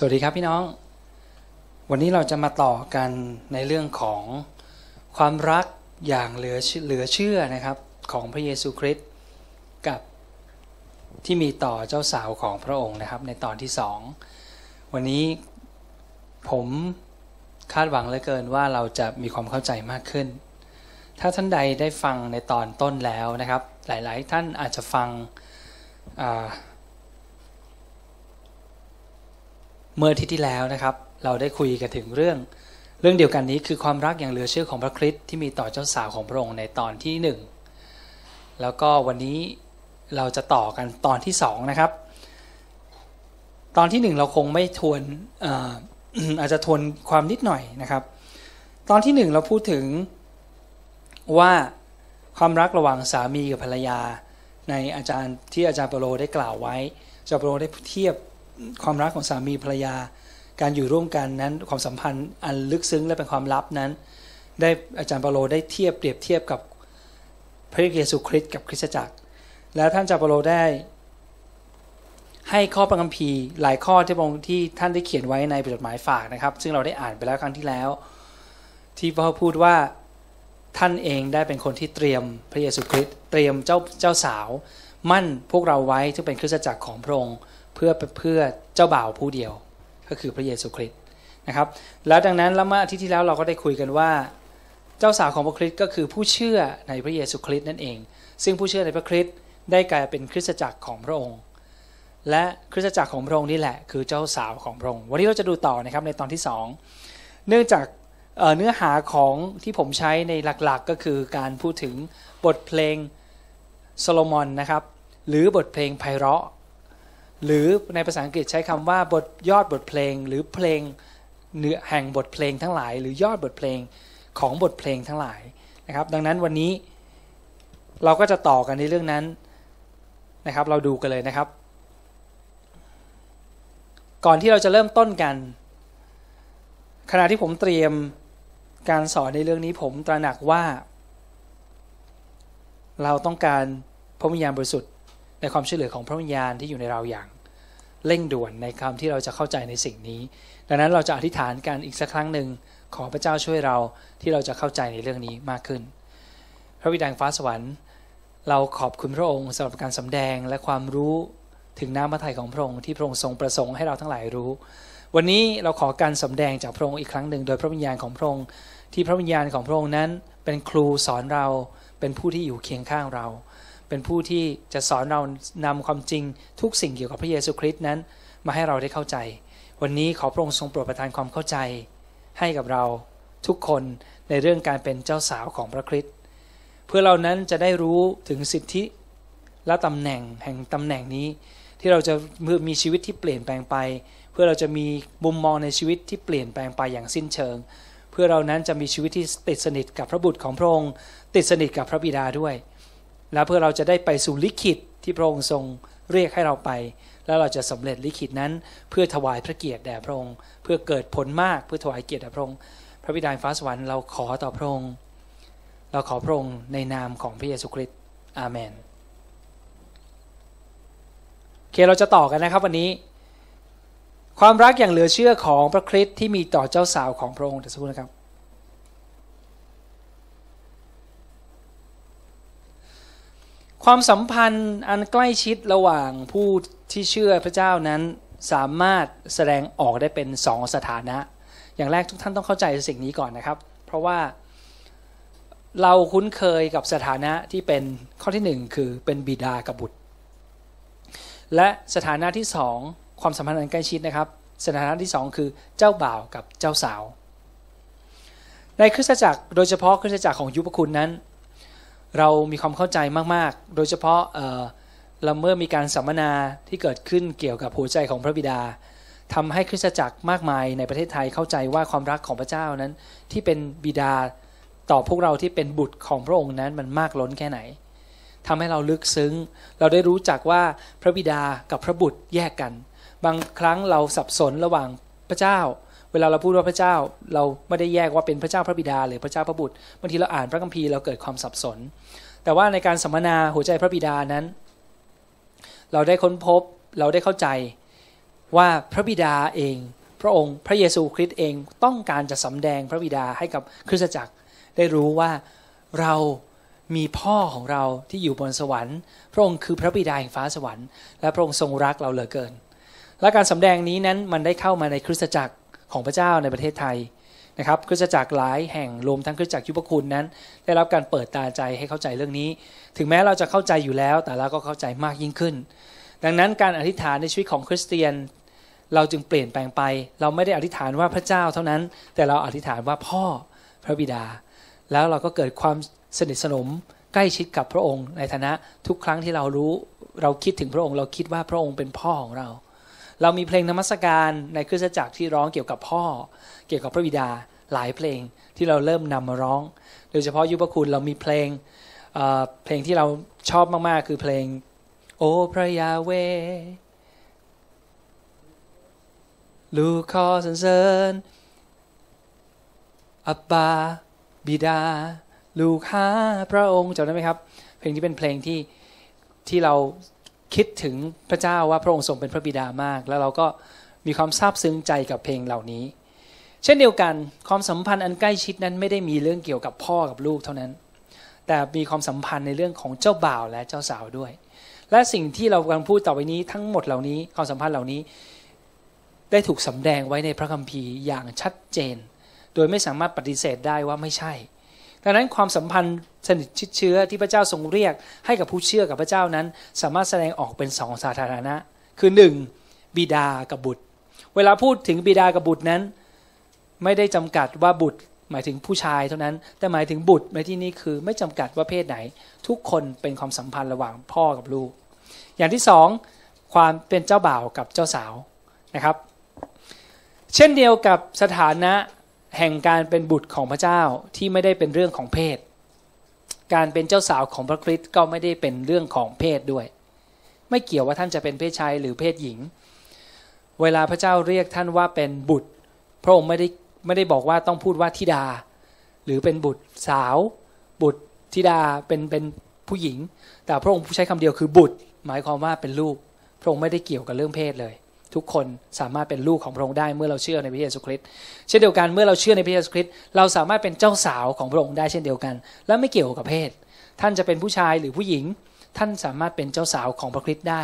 สวัสดีครับพี่น้อง วันนี้เราจะมาต่อกันในเรื่องของความรักอย่างเหลือเหลือเชื่อนะครับของพระเยซูคริสต์กับที่มีต่อเจ้าสาวของพระองค์นะครับ ในตอนที่สองวันนี้ผมคาดหวังเหลือเกินว่าเราจะมีความเข้าใจมากขึ้น ถ้าท่านใดได้ฟังในตอนต้นแล้วนะครับ หลายๆ ท่านอาจจะฟัง เมื่อที่ที่แล้วนะครับ เราได้คุยกันถึงเรื่อง เรื่องเดียวกันนี้คือความรักอย่างเหลือเชื่อของพระคริสต์ที่มีต่อเจ้าสาวของพระองค์ในตอนที่หนึ่งแล้วก็วันนี้เราจะต่อกันตอนที่สองนะครับ ตอนที่หนึ่งเราคงไม่ทวนอาอาจจะทวนความนิดหน่อยนะครับ ตอนที่หนึ่งเราพูดถึงว่าความรักระหว่างสามีกับภรรยา ในอาจารย์ที่อาจารย์เปโลได้กล่าวไว้อาจารย์เปโลได้เทียบ ความรักของสามีภรรยา การอยู่ร่วมกันนั้นความสัมพันธ์อันลึกซึ้งและเป็นความลับนั้น ได้อาจารย์เปโลได้เทียบเปรียบเทียบกับพระเยซูคริสต์กับคริสตจักร แล้วท่านอาจารย์เปโลได้ ให้ข้อประคัมภีร์หลายข้อที่พระองค์ที่ท่านได้เขียนไว้ในจดหมายฝากนะครับ ซึ่งเราได้อ่านไปแล้วครั้งที่แล้ว ที่พระพูดว่าท่านเองได้เป็นคนที่เตรียมพระเยซูคริสต์เตรียมเจ้าเจ้าสาว มั่นพวกเราไว้ที่เป็นคริสตจักรของพระองค์ เพื่อเพื่อเจ้าบ่าวผู้เดียว ก็คือพระเยซูคริสต์นะครับ แล้วดังนั้นแล้วเมื่ออาทิตย์ที่แล้วเราก็ได้คุยกันว่า เจ้าสาวของพระคริสต์ก็คือผู้เชื่อในพระเยซูคริสต์นั่นเอง ซึ่งผู้เชื่อในพระคริสต์ได้กลายเป็นคริสตจักรของพระองค์ และคริสตจักรของพระองค์นี่แหละ คือเจ้าสาวของพระองค์วันนี้เราจะดูต่อนะครับในตอนที่ 2 เนื่องจากเนื้อหาของที่ผมใช้ในหลักๆ ก็คือการพูดถึงบทเพลงโซโลมอนนะครับหรือบทเพลงไพเราะ หรือในภาษาอังกฤษใช้คำว่าบทยอดบทเพลง หรือเพลงเนื้อแห่งบทเพลงทั้งหลาย หรือยอดบทเพลงของบทเพลงทั้งหลายนะครับ ดังนั้นวันนี้เราก็จะต่อกันในเรื่องนั้นนะครับ เราดูกันเลยนะครับ ก่อนที่เราจะเริ่มต้นกัน ขณะที่ผมเตรียมการสอนในเรื่องนี้ผมตระหนักว่า เราต้องการพระวิญญาณบริสุทธิ์ ในความช่วยเหลือของพระวิญญาณที่อยู่ในเราอย่างเร่งด่วนในคำที่เราจะเข้าใจในสิ่งนี้ ดังนั้นเราจะอธิษฐานกันอีกสักครั้งหนึ่งขอพระเจ้าช่วยเราที่เราจะเข้าใจในเรื่องนี้มากขึ้น พระวิญญาฟ้าสวรรค์ เราขอบคุณพระองค์สำหรับการสำแดงและความรู้ถึงน้ำพระทัยของพระองค์ที่พระองค์ทรงประสงค์ให้เราทั้งหลายรู้ วันนี้เราขอการสำแดงจากพระองค์อีกครั้งหนึ่ง โดยพระวิญญาณของพระองค์ที่พระวิญญาณของพระองค์นั้น เป็นครูสอนเราเป็นผู้ที่อยู่เคียงข้างเรา เป็นผู้ที่จะสอนเรานำความจริงทุกสิ่งเกี่ยวกับพระเยซูคริสต์นั้น มาให้เราได้เข้าใจ วันนี้ขอพระองค์ทรงโปรดประทานความเข้าใจ ให้กับเราทุกคนในเรื่องการเป็นเจ้าสาวของพระคริสต์เพื่อเรานั้นจะได้รู้ถึงสิทธิและตำแหน่งแห่งตำแหน่งนี้ ที่เราจะมีชีวิตที่เปลี่ยนแปลงไป เพื่อเราจะมีมุมมองในชีวิตที่เปลี่ยนแปลงไปอย่างสิ้นเชิง เพื่อเรานั้นจะมีชีวิตที่ติดสนิทกับพระบุตรของพระองค์ ติดสนิทกับพระบิดาด้วย และเพื่อเราจะได้ไปสู่ลิขิตที่พระองค์ทรงเรียกให้เราไป แล้วเราจะสำเร็จลิขิตนั้น เพื่อถวายพระเกียรติแด่พระองค์ เพื่อเกิดผลมากเพื่อถวายเกียรติแด่พระองค์ พระบิดาฟ้าสวรรค์เราขอต่อพระองค์ เราขอพระองค์ในนามของพระเยซูคริสต์อาเมนโอเคเราจะต่อกันนะครับวันนี้ ความรักอย่างเหลือเชื่อของพระคริสต์ที่มีต่อเจ้าสาวของพระองค์เดี๋ยวสักครู่นะครับ ความสัมพันธ์อันใกล้ชิดระหว่างผู้ที่เชื่อพระเจ้านั้นสามารถแสดงออกได้เป็นสองสถานะ อย่างแรกทุกท่านต้องเข้าใจสิ่งนี้ก่อนนะครับ เพราะว่าเราคุ้นเคยกับสถานะที่เป็นข้อที่หนึ่งคือเป็นบิดากับบุตร และสถานะที่สองความสัมพันธ์อันใกล้ชิดนะครับ สถานะที่สองคือเจ้าบ่าวกับเจ้าสาว ในคริสตจักรโดยเฉพาะคริสตจักรของยุพคุณนั้น เรามีความเข้าใจมากๆ โดยเฉพาะเราเมื่อมีการสัมมนาที่เกิดขึ้นเกี่ยวกับหัวใจของพระบิดาทำให้คริสตจักรมากมายในประเทศไทยเข้าใจว่าความรักของพระเจ้านั้น ที่เป็นบิดาต่อพวกเราที่เป็นบุตรของพระองค์นั้นมันมากล้นแค่ไหนทำให้เราลึกซึ้ง เราได้รู้จักว่าพระบิดากับพระบุตรแยกกัน บางครั้งเราสับสนระหว่างพระเจ้า เวลาเราพูดว่าพระเจ้าเราไม่ได้แยกว่าเป็นพระเจ้าพระบิดาหรือพระเจ้าพระบุตรบางทีเราอ่านพระคัมภีร์เราเกิดความสับสน แต่ว่าในการสัมมนาหัวใจพระบิดานั้น เราได้ค้นพบเราได้เข้าใจว่าพระบิดาเอง พระองค์พระเยซูคริสต์เองต้องการจะสำแดงพระบิดาให้กับคริสตจักร ได้รู้ว่าเรามีพ่อของเราที่อยู่บนสวรรค์ พระองค์คือพระบิดาแห่งฟ้าสวรรค์ และพระองค์ทรงรักเราเหลือเกิน และการสำแดงนี้นั้นมันได้เข้ามาในคริสตจักร ของพระเจ้าในประเทศไทยนะครับคริสตจักรหลายแห่งรวมทั้งคริสตจักรยุพคุณนั้น ได้รับการเปิดตาใจให้เข้าใจเรื่องนี้ ถึงแม้เราจะเข้าใจอยู่แล้ว แต่เราก็เข้าใจมากยิ่งขึ้น ดังนั้นการอธิษฐานในชีวิตของคริสเตียน เราจึงเปลี่ยนแปลงไป เราไม่ได้อธิษฐานว่าพระเจ้าเท่านั้น แต่เราอธิษฐานว่าพ่อพระบิดา แล้วเราก็เกิดความสนิทสนมใกล้ชิดกับพระองค์ ในฐานะทุกครั้งที่เรารู้เราคิดถึงพระองค์ เราคิดว่าพระองค์เป็นพ่อของเรา เรามีเพลงนมัสการในคริสตจักรที่ร้องเกี่ยวกับพ่อ เกี่ยวกับพระบิดาหลายเพลงที่เราเริ่มนำมาร้อง โดยเฉพาะยุพคุณเรามีเพลงเเพลงที่เราชอบมากๆ คือเพลง โอพระยาเว ลูกขอสรรเสริญอับบาบิดา ลูกหาพระองค์จำได้ไหมครับ เพลงที่เป็นเพลงที่ที่เรา คิดถึงพระเจ้าว่าพระองค์ทรงเป็นพระบิดามาก แล้วเราก็มีความซาบซึ้งใจกับเพลงเหล่านี้ เช่นเดียวกันความสัมพันธ์อันใกล้ชิดนั้นไม่ได้มีเรื่องเกี่ยวกับพ่อกับลูกเท่านั้น แต่มีความสัมพันธ์ในเรื่องของเจ้าบ่าวและเจ้าสาวด้วย และสิ่งที่เรากำลังพูดต่อไปนี้ทั้งหมดเหล่านี้ความสัมพันธ์เหล่านี้ ได้ถูกสำแดงไว้ในพระคัมภีร์อย่างชัดเจน โดยไม่สามารถปฏิเสธได้ว่าไม่ใช่ ดังนั้นความสัมพันธ์สนิทชิดเชื้อที่พระเจ้าทรงเรียกให้กับผู้เชื่อกับพระเจ้านั้น สามารถแสดงออกเป็นสองสาธารณะ คือหนึ่งบิดากับบุตร เวลาพูดถึงบิดากับบุตรนั้น ไม่ได้จำกัดว่าบุตรหมายถึงผู้ชายเท่านั้น แต่หมายถึงบุตรในที่นี้คือไม่จำกัดว่าเพศไหน ทุกคนเป็นความสัมพันธ์ระหว่างพ่อกับลูก อย่างที่สองความเป็นเจ้าบ่าวกับเจ้าสาวนะครับ เช่นเดียวกับสถานะ แห่งการเป็นบุตรของพระเจ้าที่ไม่ได้เป็นเรื่องของเพศ การเป็นเจ้าสาวของพระคริสต์ก็ไม่ได้เป็นเรื่องของเพศด้วย ไม่เกี่ยวว่าท่านจะเป็นเพศชายหรือเพศหญิง เวลาพระเจ้าเรียกท่านว่าเป็นบุตร พระองค์ไม่ได้ไม่ได้บอกว่าต้องพูดว่าธิดา หรือเป็นบุตรสาว บุตรธิดาเป็นเป็นผู้หญิง แต่พระองค์ใช้คำเดียวคือบุตร หมายความว่าเป็นลูก พระองค์ไม่ได้เกี่ยวกับเรื่องเพศเลย ทุกคนสามารถเป็นลูกของพระองค์ได้เมื่อเราเชื่อในพระเยซูคริสต์เช่นเดียวกันเมื่อเราเชื่อในพระเยซูคริสต์เราสามารถเป็นเจ้าสาวของพระองค์ได้เช่นเดียวกัน และไม่เกี่ยวกับเพศ ท่านจะเป็นผู้ชายหรือผู้หญิง ท่านสามารถเป็นเจ้าสาวของพระคริสต์ได้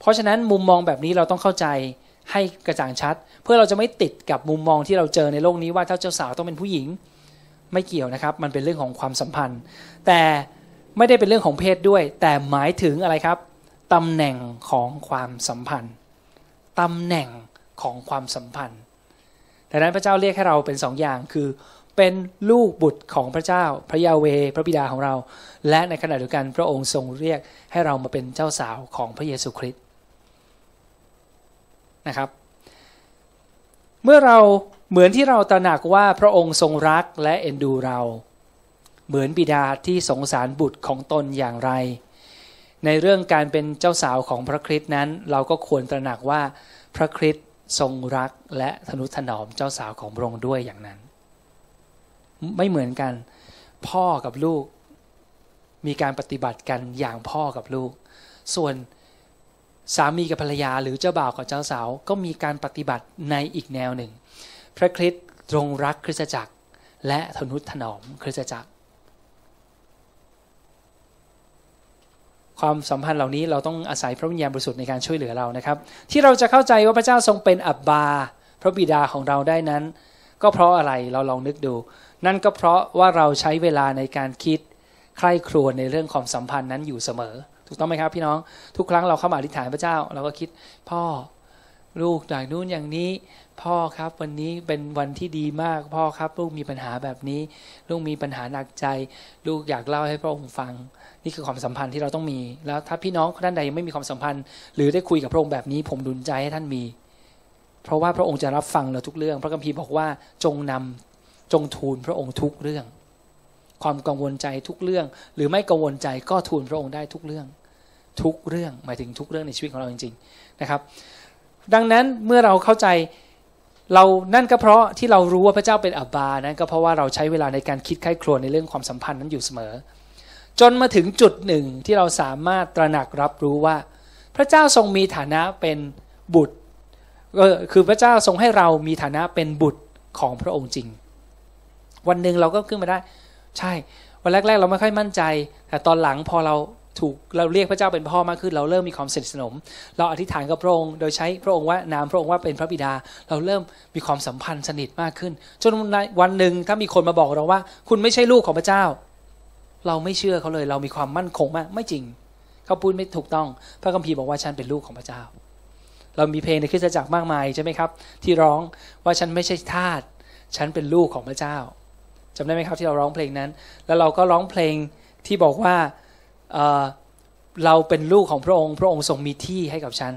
เพราะฉะนั้นมุมมองแบบนี้เราต้องเข้าใจให้กระจ่างชัด เพื่อเราจะไม่ติดกับมุมมองที่เราเจอในโลกนี้ว่าเจ้าสาวต้องเป็นผู้หญิง ไม่เกี่ยวนะครับ มันเป็นเรื่องของความสัมพันธ์ แต่ไม่ได้เป็นเรื่องของเพศด้วย แต่หมายถึงอะไรครับตำแหน่งของความสัมพันธ์ ตำแหน่งของความสัมพันธ์ดังนั้นพระเจ้าเรียกให้เราเป็นสองอย่างคือเป็นลูกบุตรของพระเจ้า พระยาเวพระบิดาของเรา และในขณะเดียวกันพระองค์ทรงเรียกให้เรามาเป็นเจ้าสาวของพระเยซูคริสต์นะครับ เมื่อเราเหมือนที่เราตระหนักว่าพระองค์ทรงรักและเอ็นดูเรา เหมือนบิดาที่สงสารบุตรของตนอย่างไร ในเรื่องการเป็นเจ้าสาวของพระคริสต์นั้น เราก็ควรตระหนักว่าพระคริสต์ทรงรักและทนุถนอมเจ้าสาวของพระองค์ด้วยอย่างนั้น ไม่เหมือนกัน พ่อกับลูก มีการปฏิบัติกันอย่างพ่อกับลูก ส่วนสามีกับภรรยาหรือเจ้าบ่าวกับเจ้าสาว ก็มีการปฏิบัติในอีกแนวหนึ่ง พระคริสต์ตรงรักคริสตจักร และทนุถนอมคริสตจักร ความสัมพันธ์เหล่านี้เราต้องอาศัยพระวิญญาณบริสุทธิ์ในการช่วยเหลือเรานะครับ ที่เราจะเข้าใจว่าพระเจ้าทรงเป็นอับบา พระบิดาของเราได้นั้น ก็เพราะอะไรเราลองนึกดู นั่นก็เพราะว่าเราใช้เวลาในการคิดใคร่ครวญในเรื่องความสัมพันธ์นั้นอยู่เสมอ ถูกต้องไหมครับพี่น้องทุกครั้งเราเข้ามาอธิษฐานพระเจ้า เราก็คิดพ่อลูกอย่างนู้นอย่างนี้ พ่อครับวันนี้เป็นวันที่ดีมากพ่อครับ ลูกมีปัญหาแบบนี้ ลูกมีปัญหาหนักใจ ลูกอยากเล่าให้พระองค์ฟัง นี่คือความสัมพันธ์ที่เราต้องมี แล้วถ้าพี่น้องท่านใดยังไม่มีความสัมพันธ์ หรือได้คุยกับพระองค์แบบนี้ ผมดุลใจให้ท่านมี เพราะว่าพระองค์จะรับฟังเราทุกเรื่อง พระคัมภีร์บอกว่าจงนำจงทูลพระองค์ทุกเรื่อง ความกังวลใจทุกเรื่อง หรือไม่กังวลใจก็ทูลพระองค์ได้ทุกเรื่อง ทุกเรื่องหมายถึงทุกเรื่องในชีวิตของเราจริง ๆนะครับ ดังนั้นเมื่อเราเข้าใจเรานั่นก็เพราะที่เรารู้ว่าพระเจ้าเป็นอับบา นั้นก็เพราะว่าเราใช้เวลาในการคิดไข้ครวญในเรื่องความสัมพันธ์นั้นอยู่เสมอ จนมาถึงจุดหนึ่งที่เราสามารถตระหนักรับรู้ว่า พระเจ้าทรงมีฐานะเป็นบุตรเออคือพระเจ้าทรงให้เรามีฐานะเป็นบุตรของพระองค์จริง วันหนึ่งเราก็ขึ้นมาได้ ใช่ วันแรก ๆ เราไม่ค่อยมั่นใจ แต่ตอนหลังพอเราถูกเราเรียกพระเจ้าเป็นพ่อมากขึ้น เราเริ่มมีความสนิทสนม เราอธิษฐานกับพระองค์ โดยใช้พระองค์ว่านามพระองค์ว่าเป็นพระบิดา เราเริ่มมีความสัมพันธ์สนิทมากขึ้น จนวันหนึ่งถ้ามีคนมาบอกเราว่า คุณไม่ใช่ลูกของพระเจ้า เราไม่เชื่อเขาเลย เรามีความมั่นคงมากไม่จริง เขาพูดไม่ถูกต้อง พระคัมภีร์บอกว่าฉันเป็นลูกของพระเจ้า เรามีเพลงในคริสตจักรมากมายใช่ไหมครับ ที่ร้องว่าฉันไม่ใช่ทาสฉันเป็นลูกของพระเจ้าจำได้ไหมครับที่เราร้องเพลงนั้น แล้วเราก็ร้องเพลงที่บอกว่าเเราเป็นลูกของพระองค์ พระองค์ทรงมีที่ให้กับฉัน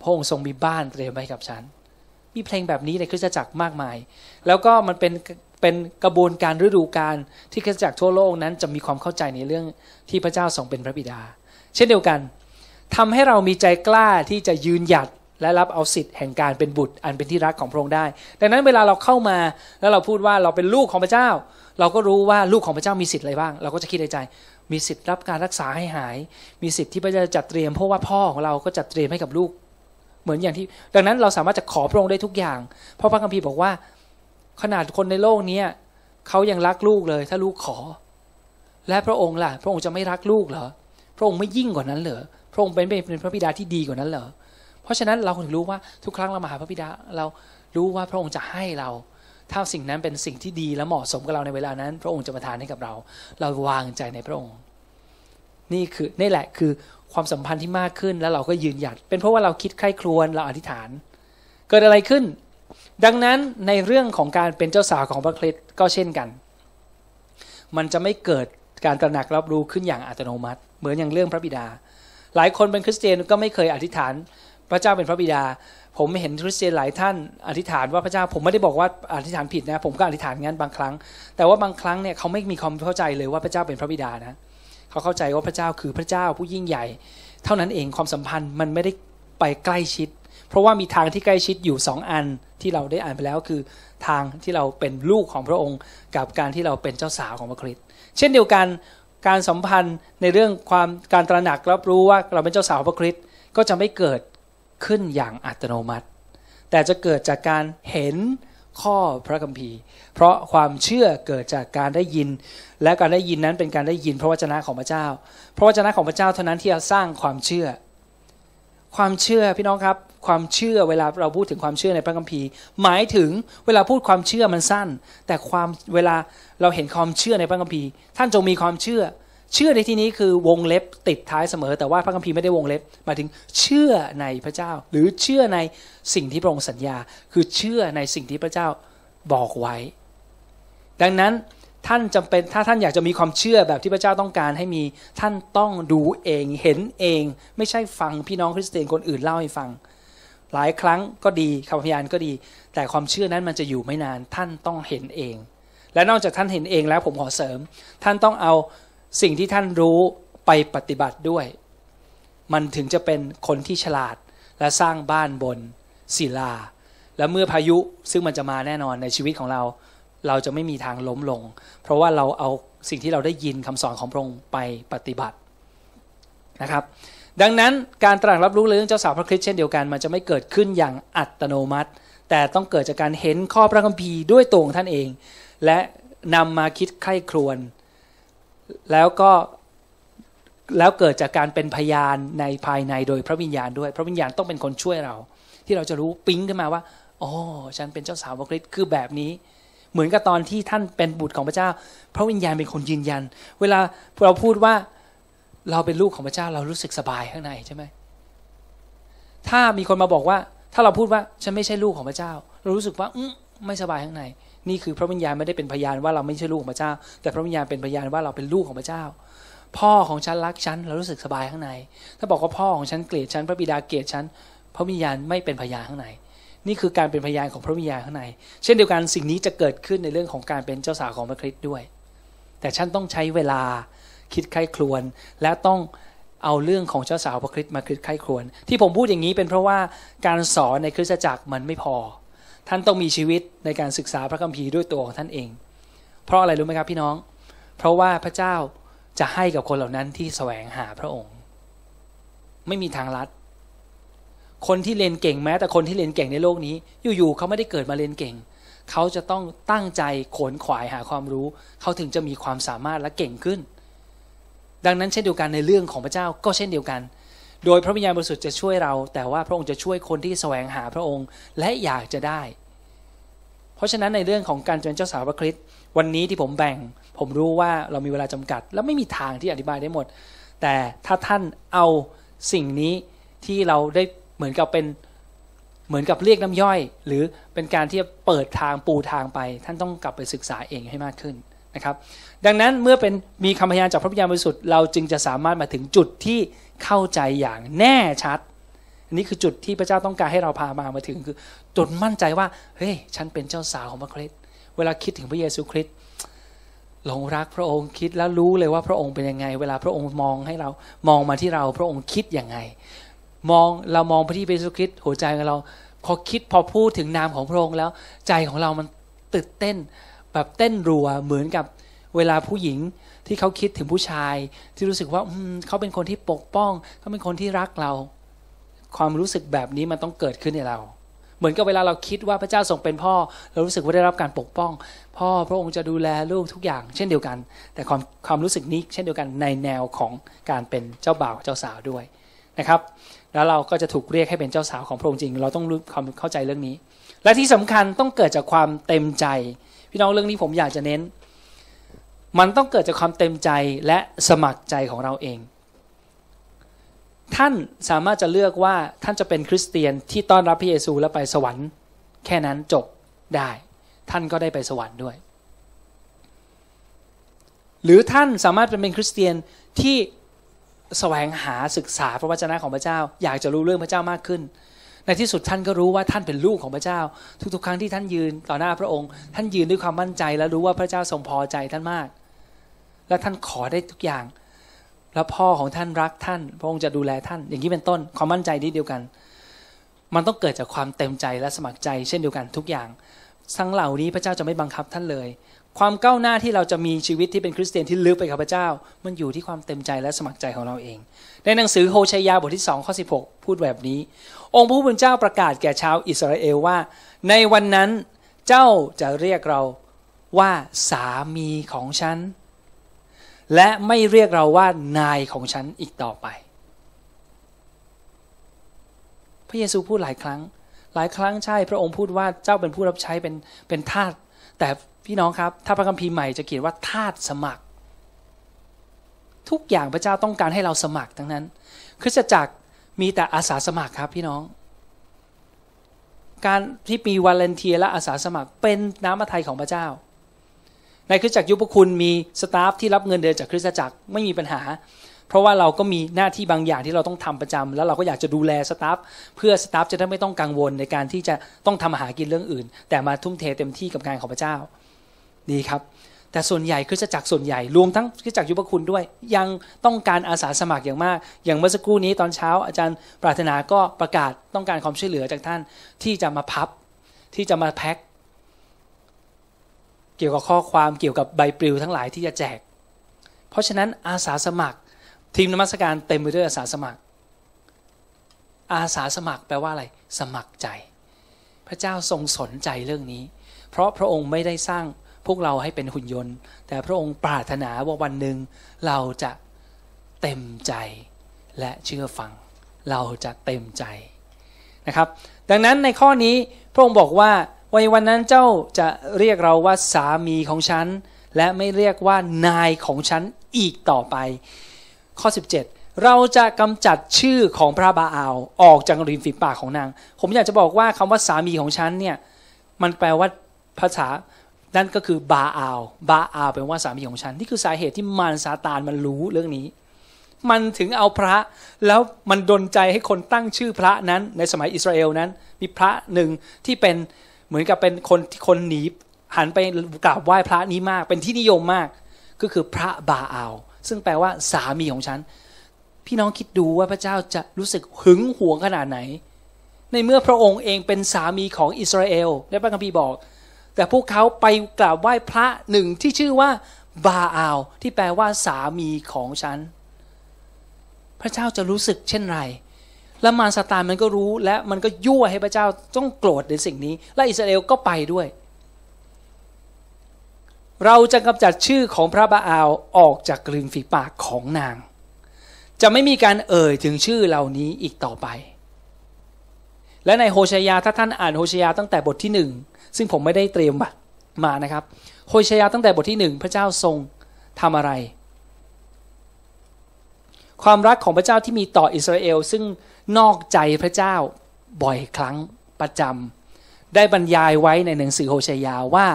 พระองค์ทรงมีบ้านเตรียมไว้ให้กับฉันมีเพลงแบบนี้ในคริสตจักรมากมาย แล้วก็มันเป็น เป็นกระบวนการฤดูกาลที่คริสตจักรทั่วโลกนั้นจะมีความเข้าใจในเรื่องที่พระเจ้าทรงเป็นพระบิดา เช่นเดียวกันทำให้เรามีใจกล้าที่จะยืนหยัดและรับเอาสิทธิ์แห่งการเป็นบุตรอันเป็นที่รักของพระองค์ได้ ดังนั้นเวลาเราเข้ามาแล้วเราพูดว่าเราเป็นลูกของพระเจ้า เราก็รู้ว่าลูกของพระเจ้ามีสิทธิ์อะไรบ้าง เราก็จะคิดในใจ มีสิทธิ์รับการรักษาให้หาย มีสิทธิ์ที่พระเจ้าจัดเตรียมเพราะว่าพ่อของเราก็จัดเตรียมให้กับลูก เหมือนอย่างที่ ดังนั้นเราสามารถจะขอพระองค์ได้ทุกอย่าง เพราะพระคัมภีร์บอกว่า ขนาดคนในโลกนี้เขายังรักลูกเลย ถ้าลูกขอ และพระองค์ล่ะ พระองค์จะไม่รักลูกเหรอพระองค์ไม่ยิ่งกว่านั้นเหรอพระองค์เป็นเป็นพระบิดาที่ดีกว่านั้นเหรอเพราะฉะนั้นเราถึงรู้ว่าทุกครั้งเรามาหาพระบิดาเรารู้ว่าพระองค์จะให้เรา ถ้าสิ่งนั้นเป็นสิ่งที่ดีและเหมาะสมกับเราในเวลานั้น พระองค์จะประทานให้กับเรา เราวางใจในพระองค์ นี่คือนี่แหละคือความสัมพันธ์ที่มากขึ้นแล้วเราก็ยืนหยัด เป็นเพราะว่าเราคิดใคร่ครวญเราอธิษฐาน เกิดอะไรขึ้น ดังนั้นในเรื่องของการเป็นเจ้าสาวของพระคริสต์ก็เช่นกัน มันจะไม่เกิดการตระหนักรับรู้ขึ้นอย่างอัตโนมัติ เหมือนอย่างเรื่องพระบิดา หลายคนเป็นคริสเตียนก็ไม่เคยอธิษฐานพระเจ้าเป็นพระบิดา ผมเห็นคริสเตียนหลายท่านอธิษฐานว่าพระเจ้าผมไม่ได้บอกว่าอธิษฐานผิดนะ ผมก็อธิษฐานงั้นบางครั้ง แต่ว่าบางครั้งเนี่ยเขาไม่มีความเข้าใจเลยว่าพระเจ้าเป็นพระบิดานะเขาเข้าใจว่าพระเจ้าคือพระเจ้าผู้ยิ่งใหญ่ เท่านั้นเองความสัมพันธ์มันไม่ได้ไปใกล้ชิด เพราะว่ามีทางที่ใกล้ชิดอยู่สองอันที่เราได้อ่านไปแล้วคือทางที่เราเป็นลูกของพระองค์ กับการที่เราเป็นเจ้าสาวของพระคริสต์เช่นเดียวกันการสัมพันธ์ในเรื่องความการตระหนักรับรู้ว่าเราเป็นเจ้าสาวพระคริสต์ก็จะไม่เกิดขึ้นอย่างอัตโนมัติ แต่จะเกิดจากการเห็นข้อพระคัมภีร์ เพราะความเชื่อเกิดจากการได้ยิน และการได้ยินนั้นเป็นการได้ยินพระวจนะของพระเจ้า พระวจนะของพระเจ้าเท่านั้นที่จะสร้างความเชื่อ ความเชื่อพี่น้องครับ ความเชื่อเวลาเราพูดถึงความเชื่อในพระคัมภีร์ หมายถึงเวลาพูดความเชื่อมันสั้น แต่ความเวลาเราเห็นความเชื่อในพระคัมภีร์ ท่านจงมีความเชื่อ เชื่อในที่นี้คือวงเล็บติดท้ายเสมอ แต่ว่าพระคัมภีร์ไม่ได้วงเล็บหมายถึงเชื่อในพระเจ้า หรือเชื่อในสิ่งที่พระองค์สัญญา คือเชื่อในสิ่งที่พระเจ้าบอกไว้ ดังนั้น ท่านจำเป็นถ้าท่านอยากจะมีความเชื่อแบบที่พระเจ้าต้องการให้มีท่านต้องดูเองเห็นเอง ไม่ใช่ฟังพี่น้องคริสเตียนคนอื่นเล่าให้ฟัง หลายครั้งก็ดีคำพยานก็ดี แต่ความเชื่อนั้นมันจะอยู่ไม่นานท่านต้องเห็นเอง และนอกจากท่านเห็นเองแล้วผมขอเสริม ท่านต้องเอาสิ่งที่ท่านรู้ไปปฏิบัติด้วย มันถึงจะเป็นคนที่ฉลาดและสร้างบ้านบนศิลา และเมื่อพายุซึ่งมันจะมาแน่นอนในชีวิตของเรา เราจะไม่มีทางล้มลง เพราะว่าเราเอาสิ่งที่เราได้ยินคำสอนของพระองค์ไปปฏิบัตินะครับ ดังนั้นการตรัสรับรู้เรื่องเจ้าสาวพระคริสต์เช่นเดียวกันมันจะไม่เกิดขึ้นอย่างอัตโนมัติ แต่ต้องเกิดจากการเห็นข้อพระคัมภีร์ด้วยตัวของท่านเอง และนำมาคิดใคร่ครวญแล้วก็แล้วเกิดจากการเป็นพยานในภายในโดยพระวิญญาณด้วย พระวิญญาณต้องเป็นคนช่วยเรา ที่เราจะรู้ปิ๊งขึ้นมาว่าอ๋อฉันเป็นเจ้าสาวพระคริสต์คือแบบนี้ เหมือนกับตอนที่ท่านเป็นบุตรของพระเจ้า พระวิญญาณเป็นคนยืนยัน เวลาเราพูดว่าเราเป็นลูกของพระเจ้าเรารู้สึกสบายข้างในใช่ไหมถ้ามีคนมาบอกว่า ถ้าเราพูดว่าฉันไม่ใช่ลูกของพระเจ้า เรารู้สึกว่าอืไม่สบายข้างใน นี่คือพระวิญญาณไม่ได้เป็นพยานว่าเราไม่ใช่ลูกของพระเจ้า แต่พระวิญญาณเป็นพยานว่าเราเป็นลูกของพระเจ้า พ่อของฉันรักฉันเรารู้สึกสบายข้างใน ถ้าบอกว่าพ่อของฉันเกลียดฉันพระบิดาเกลียดฉันพระวิญญาณไม่เป็นพยานข้างใน นี่คือการเป็นพยานของพระวิญญาณข้างใน เช่นเดียวกันสิ่งนี้จะเกิดขึ้นในเรื่องของการเป็นเจ้าสาวของพระคริสต์ด้วย แต่ฉันต้องใช้เวลาคิดใคร่ครวญและต้องเอาเรื่องของเจ้าสาวพระคริสต์มาคิดใคร่ครวญที่ผมพูดอย่างนี้เป็นเพราะว่าการสอนในคริสตจักรมันไม่พอ ท่านต้องมีชีวิตในการศึกษาพระคัมภีร์ด้วยตัวของท่านเอง เพราะอะไรรู้ไหมครับพี่น้อง เพราะว่าพระเจ้าจะให้กับคนเหล่านั้นที่แสวงหาพระองค์ ไม่มีทางลัด คนที่เรียนเก่งแม้ แต่คนที่เรียนเก่งในโลกนี้ อยู่ๆเขาไม่ได้เกิดมาเรียนเก่ง เขาจะต้องตั้งใจขนขวายหาความรู้ เขาถึงจะมีความสามารถและเก่งขึ้น ดังนั้นเช่นเดียวกันในเรื่องของพระเจ้าก็เช่นเดียวกัน โดยพระวิญญาณบริสุทธิ์จะช่วยเรา แต่ว่าพระองค์จะช่วยคนที่แสวงหาพระองค์และอยากจะได้ เพราะฉะนั้นในเรื่องของการเป็นเจ้าสาวพระคริสต์วันนี้ที่ผมแบ่ง ผมรู้ว่าเรามีเวลาจำกัด และไม่มีทางที่อธิบายได้หมด แต่ถ้าท่านเอาสิ่งนี้ที่เราได้ เหมือนกับเป็นเหมือนกับเรียกน้ำย่อย หรือเป็นการที่เปิดทางปูทางไป ท่านต้องกลับไปศึกษาเองให้มากขึ้นนะครับ ดังนั้นเมื่อเป็นมีคำพยานจากพระวิญญาณบริสุทธิ์เราจึงจะสามารถมาถึงจุดที่เข้าใจอย่างแน่ชัดอันนี้คือจุดที่พระเจ้าต้องการให้เราพามามาถึงคือจนมั่นใจว่าเฮ้ยฉันเป็นเจ้าสาวของพระคริสต์เวลาคิดถึงพระเยซูคริสต์หลงรักพระองค์คิดแล้วรู้เลยว่าพระองค์เป็นยังไง เวลาพระองค์มองให้เรามองมาที่เราพระองค์คิดยังไง มองเรามองไปที่พระเยซูคริสต์หัวใจของเราพอคิดพอพูดถึงนามของพระองค์แล้ว ใจของเรามันตื่นเต้น แบบเต้นรัวเหมือนกับเวลาผู้หญิงที่เขาคิดถึงผู้ชาย ที่รู้สึกว่าเขาเป็นคนที่ปกป้อง เขาเป็นคนที่รักเรา ความรู้สึกแบบนี้มันต้องเกิดขึ้นในเรา เหมือนกับเวลาเราคิดว่าพระเจ้าทรงเป็นพ่อ เรารู้สึกว่าได้รับการปกป้อง พ่อพระองค์จะดูแลลูกทุกอย่าง เช่นเดียวกัน แต่ความความรู้สึกนี้เช่นเดียวกันในแนวของการเป็นเจ้าบ่าวเจ้าสาวด้วยนะครับ แล้วเราก็จะถูกเรียกให้เป็นเจ้าสาวของพระองค์จริง เราต้องรู้ความเข้าใจเรื่องนี้ และที่สำคัญต้องเกิดจากความเต็มใจ พี่น้องเรื่องนี้ผมอยากจะเน้น มันต้องเกิดจากความเต็มใจและสมัครใจของเราเอง ท่านสามารถจะเลือกว่าท่านจะเป็นคริสเตียนที่ต้อนรับพระเยซูแล้วไปสวรรค์ แค่นั้นจบได้ ท่านก็ได้ไปสวรรค์ด้วย หรือท่านสามารถเป็นคริสเตียนที่ แสวงหาศึกษาพระวจนะของพระเจ้า อยากจะรู้เรื่องพระเจ้ามากขึ้น ในที่สุดท่านก็รู้ว่าท่านเป็นลูกของพระเจ้า ทุกๆ ครั้งที่ท่านยืนต่อหน้าพระองค์ ท่านยืนด้วยความมั่นใจ และรู้ว่าพระเจ้าทรงพอใจท่านมาก และท่านขอได้ทุกอย่าง แล้วพ่อของท่านรักท่าน พระองค์จะดูแลท่าน อย่างนี้เป็นต้นความมั่นใจนี้เดียวกัน มันต้องเกิดจากความเต็มใจและสมัครใจ เช่นเดียวกันทุกอย่างทั้งเหล่านี้พระเจ้าจะไม่บังคับท่านเลย ความก้าวหน้าที่เราจะมีชีวิตที่เป็นคริสเตียนที่ลึกไปกับพระเจ้า มันอยู่ที่ความเต็มใจและสมัครใจของเราเอง ในหนังสือโฮชยยาบทที่2ข้อ16 พูดแบบนี้ องค์พระผู้เป็นเจ้าประกาศแก่ชาวอิสราเอลว่า ในวันนั้นเจ้าจะเรียกเราว่าสามีของฉัน และไม่เรียกเราว่านายของฉันอีกต่อไป พระเยซูพูดหลายครั้ง หลายครั้งใช่ พระองค์พูดว่าเจ้าเป็นผู้รับใช้เป็นเป็นทาสแต่ พี่น้องครับ ถ้าพระคัมภีร์ใหม่จะเขียนว่าทาสสมัคร ทุกอย่างพระเจ้าต้องการให้เราสมัครทั้งนั้นคริสตจักรมีแต่อาสาสมัครครับพี่น้อง การที่มี volunteer และอาสาสมัครเป็นน้ำพระทัยของพระเจ้า ในคริสตจักรยุคคุณมี staff ที่รับเงินเดือนจากคริสตจักรไม่มีปัญหา เพราะว่าเราก็มีหน้าที่บางอย่างที่เราต้องทำประจำแล้วเราก็อยากจะดูแล staff เพื่อ staff จะได้ไม่ต้องกังวลในการที่จะต้องทำอาหารกินเรื่องอื่น แต่มาทุ่มเทเต็มที่กับงานของพระเจ้า ดีครับ แต่ส่วนใหญ่คริสตจักส่วนใหญ่รวมทั้งคริสตจักรยุคคุณด้วย ยังต้องการอาสาสมัครอย่างมาก อย่างเมื่อสักครู่นี้ตอนเช้า อาจารย์ปรารถนาก็ประกาศต้องการความช่วยเหลือจากท่านที่จะมาพับ ที่จะมาแพ็คเกี่ยวกับข้อความเกี่ยวกับใบปลิวทั้งหลายที่จะแจก เพราะฉะนั้นอาสาสมัคร ทีมนมัสการเต็มไปด้วยอาสาสมัคร อาสาสมัครแปลว่าอะไร สมัครใจ พระเจ้าทรงสนใจเรื่องนี้ เพราะพระองค์ไม่ได้สร้าง พวกเราให้เป็นหุ่นยนต์ แต่พระองค์ปรารถนาว่าวันหนึ่งเราจะเต็มใจและเชื่อฟัง เราจะเต็มใจนะครับ ดังนั้นในข้อนี้พระองค์บอกว่าวันวันนั้นเจ้าจะเรียกเราว่าสามีของฉัน และไม่เรียกว่านายของฉันอีกต่อไป ข้อ 17 เราจะกำจัดชื่อของพระบาอาลออกจากริมฝีปากของนาง ผมอยากจะบอกว่าคำว่าสามีของฉันเนี่ยมันแปลว่าภาษา นั่นก็คือบาอาลบาอาลเป็นว่าสามีของฉัน นี่คือสาเหตุที่มารซาตานมันรู้เรื่องนี้ มันถึงเอาพระแล้วมันดนใจให้คนตั้งชื่อพระนั้น ในสมัยอิสราเอลนั้น มีพระหนึ่งที่เป็นเหมือนกับเป็นคนที่คนหนีหันไปกราบไหว้พระนี้มาก เป็นที่นิยมมาก ก็คือพระบาอาลซึ่งแปลว่าสามีของฉัน พี่น้องคิดดูว่าพระเจ้าจะรู้สึกหึงหวงขนาดไหน ในเมื่อพระองค์เองเป็นสามีของอิสราเอล และพระคัมภีร์บอก แต่พวกเขาไปกราบไหว้พระหนึ่งที่ชื่อว่าบาอาลที่แปลว่าสามีของฉัน พระเจ้าจะรู้สึกเช่นไร แล้วมารซาตานมันก็รู้และมันก็ยั่วให้พระเจ้าต้องโกรธในสิ่งนี้ และอิสราเอลก็ไปด้วย เราจะกำจัดชื่อของพระบาอาลออกจากกลืนฝีปากของนาง จะไม่มีการเอ่ยถึงชื่อเหล่านี้อีกต่อไป และในโฮชยาถ้าท่านอ่านโฮชยาตั้งแต่บทที่หนึ่ง ซึ่งผมไม่ได้เตรียมมานะครับโฮชยาตั้งแต่บทที่หนึ่งพระเจ้าทรงทำอะไร ความรักของพระเจ้าที่มีต่ออิสราเอล ซึ่งนอกใจพระเจ้าบ่อยครั้งประจำได้บรรยายไว้ในหนังสือโฮชยาว่า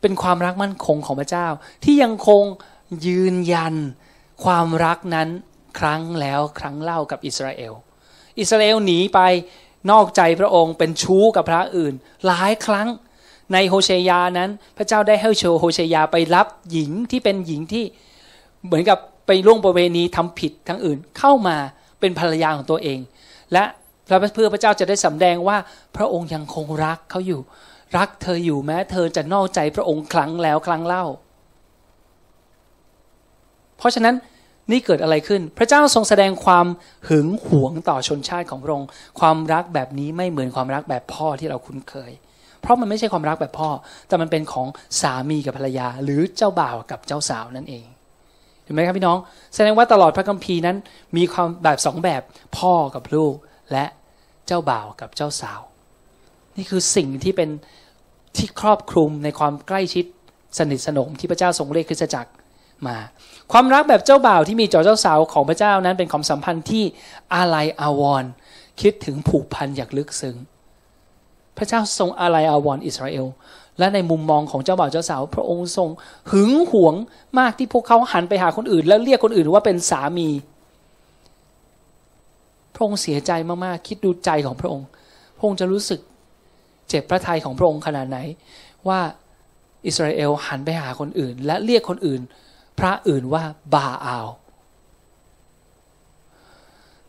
เป็นความรักมั่นคงของพระเจ้า ที่ยังคงยืนยันความรักนั้นครั้งแล้วครั้งเล่ากับอิสราเอล อิสราเอลหนีไป นอกใจพระองค์เป็นชู้กับพระอื่น หลายครั้งในโฮเชยานั้น พระเจ้าได้ให้โชโฮเชยาไปรับหญิงที่เป็นหญิงที่เหมือนกับไปล่วงประเวณีทำผิดทั้งอื่นเข้ามาเป็นภรรยาของตัวเอง และเพื่อพระเจ้าจะได้สำแดงว่าพระองค์ยังคงรักเขาอยู่ รักเธออยู่แม้ เธอจะนอกใจพระองค์ครั้งแล้วครั้งเล่า เพราะฉะนั้น นี่เกิดอะไรขึ้น พระเจ้าทรงแสดงความหึงหวงต่อชนชาติของพระองค์ ความรักแบบนี้ไม่เหมือนความรักแบบพ่อที่เราคุ้นเคย เพราะมันไม่ใช่ความรักแบบพ่อ แต่มันเป็นของสามีกับภรรยา หรือเจ้าบ่าวกับเจ้าสาวนั่นเอง เห็นไหมครับพี่น้อง แสดงว่าตลอดพระคัมภีร์นั้น มีความแบบสองแบบพ่อกับลูกและเจ้าบ่าวกับเจ้าสาว นี่คือสิ่งที่เป็นที่ครอบคลุมในความใกล้ชิดสนิทสนมที่พระเจ้าทรงเรียกคริสตจักร มา ความรักแบบเจ้าบ่าวที่มีต่อเจ้าสาวของพระเจ้านั้นเป็นความสัมพันธ์ที่อาลัยอาวรณ์คิดถึงผูกพันอย่างลึกซึ้งพระเจ้าทรงอาลัยอาวรณ์อิสราเอล และในมุมมองของเจ้าบ่าวเจ้าสาว พระองค์ทรงหึงหวงมากที่พวกเขาหันไปหาคนอื่น แล้วเรียกคนอื่นว่าเป็นสามี พระองค์เสียใจมากๆคิดดูใจของพระองค์ พระองค์จะรู้สึกเจ็บพระทัยของพระองค์ขนาดไหน ว่าอิสราเอลหันไปหาคนอื่น และเรียกคนอื่น พระอื่นว่าบาอาล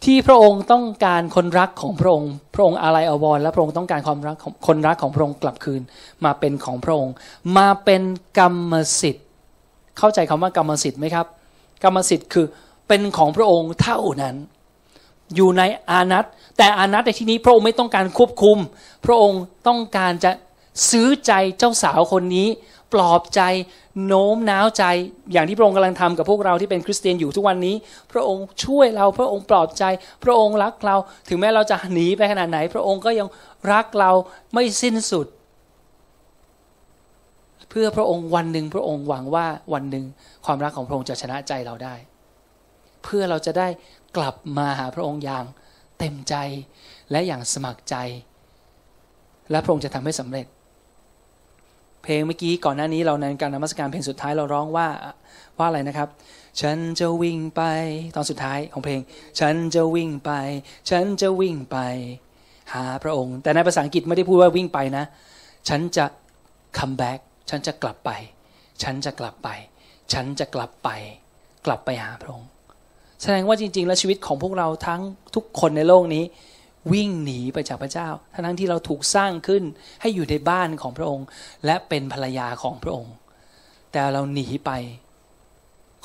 ที่พระองค์ต้องการคนรักของพระองค์ พระองค์อะไรอววรและพระองค์ต้องการความรักของคนรักของพระองค์กลับคืนมาเป็นของพระองค์ มาเป็นกรรมสิทธิ์ เข้าใจคำว่ากรรมสิทธิ์ไหมครับ กรรมสิทธิ์คือเป็นของพระองค์เท่านั้น อยู่ในอานัตแต่อานัตในที่นี้พระองค์ไม่ต้องการควบคุม พระองค์ต้องการจะซื้อใจเจ้าสาวคนนี้ ปลอบใจโน้มน้าวใจ อย่างที่พระองค์กำลังทำกับพวกเราที่เป็นคริสเตียนอยู่ทุกวันนี้ พระองค์ช่วยเราพระองค์ปลอบใจ พระองค์รักเรา ถึงแม้เราจะหนีไปขนาดไหน พระองค์ก็ยังรักเราไม่สิ้นสุด เพื่อพระองค์วันหนึ่งพระองค์หวังว่าวันหนึ่งความรักของพระองค์จะชนะใจเราได้ เพื่อเราจะได้กลับมาหาพระองค์อย่างเต็มใจและอย่างสมัครใจ และพระองค์จะทำให้สำเร็จ ลงเมื่อกี้ก่อนหน้านี้เราในการนมัสการเพลงสุดท้ายเราร้องว่าว่าอะไรนะครับ ฉันจะวิ่งไปตอนสุดท้ายของเพลง ฉันจะวิ่งไป ฉันจะวิ่งไป หาพระองค์ แต่ในภาษาอังกฤษไม่ได้พูดว่าวิ่งไปนะ ฉันจะ come back ฉันจะกลับไป ฉันจะกลับไป ฉันจะกลับไป กลับไปหาพระองค์ แสดงว่าจริง ๆ แล้วชีวิตของพวกเราทั้งทุกคนในโลกนี้ วิ่งหนีไปจากพระเจ้า ทั้งที่เราถูกสร้างขึ้นให้อยู่ในบ้านของพระองค์ และเป็นภรรยาของพระองค์ แต่เราหนีไป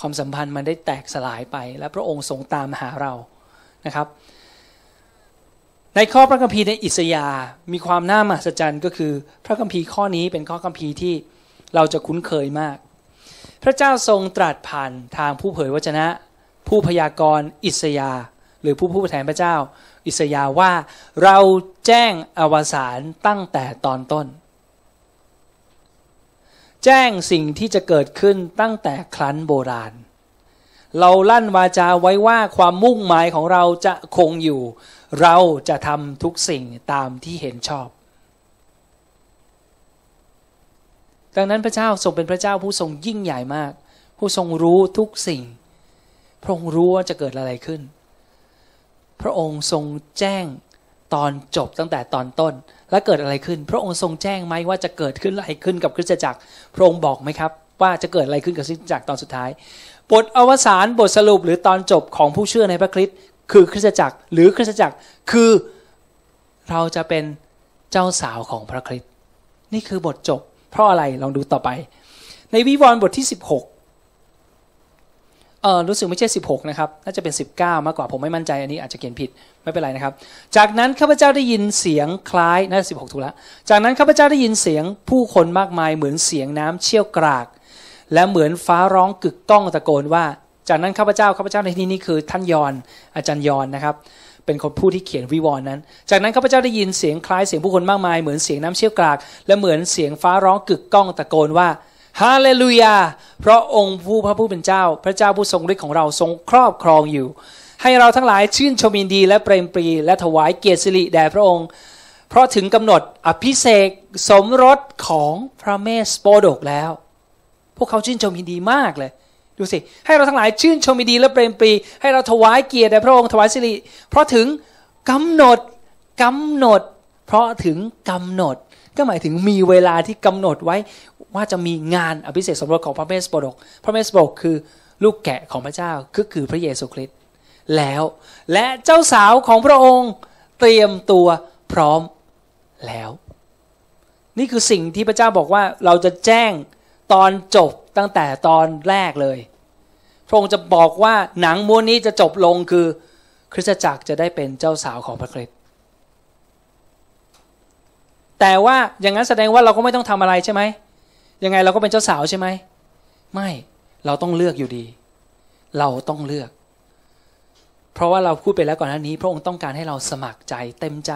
ความสัมพันธ์มันได้แตกสลายไป และพระองค์ทรงตามหาเรานะครับ ในข้อพระคัมภีร์ในอิสยามีความน่ามหัศจรรย์ก็คือ พระคัมภีร์ข้อนี้เป็นข้อคัมภีร์ที่เราจะคุ้นเคยมาก พระเจ้าทรงตรัสผ่านทางผู้เผยวจนะ ผู้พยากรณ์อิสยาห์ หรือผู้ผู้แทนพระเจ้า อิสยาว่าเราแจ้งอวสานตั้งแต่ตอนต้น แจ้งสิ่งที่จะเกิดขึ้นตั้งแต่ครั้นโบราณ เราลั่นวาจาไว้ว่าความมุ่งหมายของเราจะคงอยู่ เราจะทำทุกสิ่งตามที่เห็นชอบ ดังนั้นพระเจ้าทรงเป็นพระเจ้าผู้ทรงยิ่งใหญ่มาก ผู้ทรงรู้ทุกสิ่งพระองค์รู้ว่าจะเกิดอะไรขึ้น ระองค์ทรงแจ้งตอนจบตั้งแต่ตอนต้น แล้วเกิดอะไรขึ้น พระองค์ทรงแจ้งไหมว่าจะเกิดขึ้นอะไรขึ้นกับคริสตจักร พระองค์บอกไหมครับ ว่าจะเกิดอะไรขึ้นกับคริสตจักรตอนสุดท้าย บทอวสานบทสรุปหรือตอนจบของผู้เชื่อในพระคริสต์คือคริสตจักร หรือคริสตจักรคือเราจะเป็นเจ้าสาวของพระคริสต์นี่คือบทจบ เพราะอะไรลองดูต่อไป ในวิวรณ์บทที่ 16 เออรู้สึกไม่ใช่ 16 นะครับ น่าจะเป็น 19 มากกว่าผมไม่มั่นใจอันนี้อาจจะเขียนผิดไม่เป็นไรนะครับ จากนั้นข้าพเจ้าได้ยินเสียงคล้ายน่าจะ16 ถูกแล้วจากนั้นข้าพเจ้าได้ยินเสียงผู้คนมากมายเหมือนเสียงน้ำเชี่ยวกราก และเหมือนฟ้าร้องกึกก้องตะโกนว่า จากนั้นข้าพเจ้าข้าพเจ้าในที่นี้คือท่านยอนอาจารย์ยอนนะครับ เป็นคนผู้ที่เขียนวิวรณ์นั้น จากนั้นข้าพเจ้าได้ยินเสียงคล้ายเสียงผู้คนมากมายเหมือนเสียงน้ำเชี่ยวกราก และเหมือนเสียงฟ้าร้องกึกก้องตะโกนว่า ฮาเลลูยา เพราะองค์ผู้พระผู้เป็นเจ้า พระเจ้าผู้ทรงฤทธิ์ของเราทรงครอบครองอยู่ ให้เราทั้งหลายชื่นชมยินดีและเปรมปรี และถวายเกียรติสิริแด่พระองค์ เพราะถึงกำหนดอภิเษกสมรสของพระเมสโปโดกแล้ว พวกเขาชื่นชมยินดีมากเลย ดูสิ ให้เราทั้งหลายชื่นชมยินดีและเปรมปรี ให้เราถวายเกียรติแด่พระองค์ถวายสิริ เพราะถึงกำหนดกำหนด เพราะถึงกำหนด ก็หมายถึงมีเวลาที่กำหนดไว้ว่าจะมีงานอภิเษกสมรสของพระเมสโปรดก พระเมสโปรดกคือลูกแกะของพระเจ้าก็คือพระเยซูคริสต์แล้ว และเจ้าสาวของพระองค์เตรียมตัวพร้อมแล้ว นี่คือสิ่งที่พระเจ้าบอกว่าเราจะแจ้งตอนจบตั้งแต่ตอนแรกเลย พระองค์จะบอกว่าหนังม้วนนี้จะจบลงคือ คริสตจักรจะได้เป็นเจ้าสาวของพระคริสต์ แต่ว่าอย่างนั้นแสดงว่าเราก็ไม่ต้องทำอะไรใช่ไหมยังไงเราก็เป็นเจ้าสาวใช่ไหมไม่เราต้องเลือกอยู่ดี เราต้องเลือก เพราะว่าเราพูดไปแล้วก่อนหน้านี้ พระองค์ต้องการให้เราสมัครใจ เต็มใจ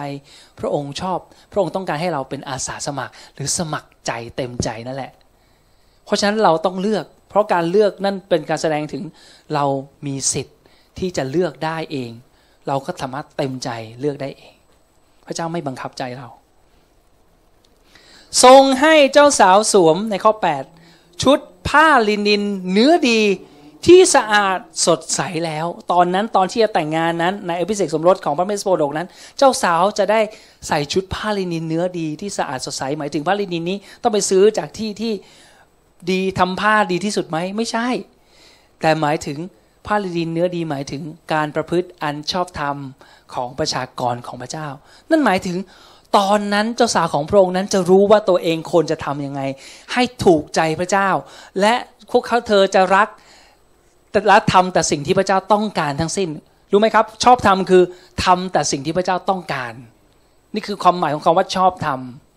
พระองค์ชอบ พระองค์ต้องการให้เราเป็นอาสาสมัคร หรือสมัครใจเต็มใจนั่นแหละ เพราะฉะนั้นเราต้องเลือก เพราะการเลือกนั่นเป็นการแสดงถึงเรามีสิทธิ์ที่จะเลือกได้เอง เราก็สามารถเต็มใจเลือกได้เอง พระเจ้าไม่บังคับใจเรา ทรงให้เจ้าสาวสวมในข้อ 8 ชุดผ้าลินินเนื้อดีที่สะอาดสดใสแล้ว ตอนนั้นตอนที่จะแต่งงานนั้นในอภิเษสมรสของพระเมสโปโดกนั้น เจ้าสาวจะได้ใส่ชุดผ้าลินินเนื้อดีที่สะอาดสดใสหมายถึงผ้าลินินนี้ต้องไปซื้อจากที่ที่ดีทำผ้าดีที่สุดไหมไม่ใช่ แต่หมายถึงผ้าลินินเนื้อดีหมายถึงการประพฤติอันชอบธรรมของประชากรของพระเจ้า นั่นหมายถึง ตอนนั้นเจ้าสาวของพระองค์นั้นจะรู้ว่าตัวเองควรจะทำยังไง ให้ถูกใจพระเจ้า และพวกเขาเธอจะรักแต่ละทำแต่สิ่งที่พระเจ้าต้องการทั้งสิ้น รู้ไหมครับ ชอบทำคือทำแต่สิ่งที่พระเจ้าต้องการ นี่คือความหมายของคำว่าชอบทำ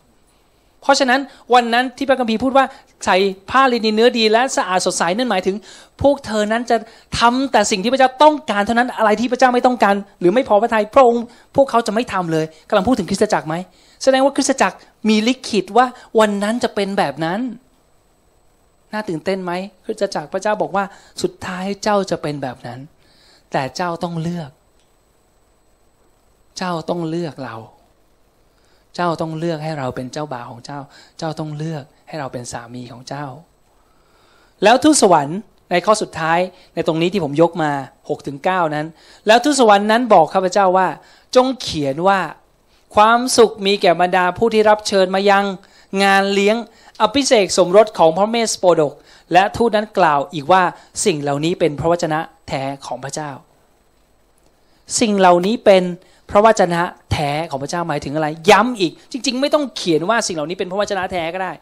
เพราะฉะนั้นวันนั้นที่พระคัมภีร์พูดว่าใส่ผ้าลินินเนื้อดีและสะอาดสดใสนั่นหมายถึง พวกเธอนั้นจะทำแต่สิ่งที่พระเจ้าต้องการเท่านั้นอะไรที่พระเจ้าไม่ต้องการ หรือไม่พอพระทัยพระองค์พวกเขาจะไม่ทำเลยกำลังพูดถึงคริสตจักรไหมแสดงว่าคริสตจักรมีลิขิตว่าวันนั้นจะเป็นแบบนั้น น่าตื่นเต้นไหมคริสตจักรพระเจ้าบอกว่าสุดท้ายเจ้าจะเป็นแบบนั้น แต่เจ้าต้องเลือก เจ้าต้องเลือกเรา เจ้าต้องเลือกให้เราเป็นเจ้าบ่าวของเจ้า เจ้าต้องเลือกให้เราเป็นสามีของเจ้า แล้วทุสวรรค์ในข้อสุดท้ายในตรงนี้ที่ผมยกมา6-9ถึงนั้น แล้วทุสวรรค์นั้นบอกข้าพเจ้าว่า จงเขียนว่า ความสุขมีแก่บรรดาผู้ที่รับเชิญมายังงานเลี้ยงอภิเษกสมรสของพระเมสโปดก และทูตนั้นกล่าวอีกว่าสิ่งเหล่านี้เป็นพระวจนะแท้ของพระเจ้า สิ่งเหล่านี้เป็น พระวจนะแท้ของพระเจ้าหมายถึงอะไร ย้ำอีก จริง ๆ ไม่ต้องเขียนว่าสิ่งเหล่านี้เป็นพระวจนะแท้ก็ได้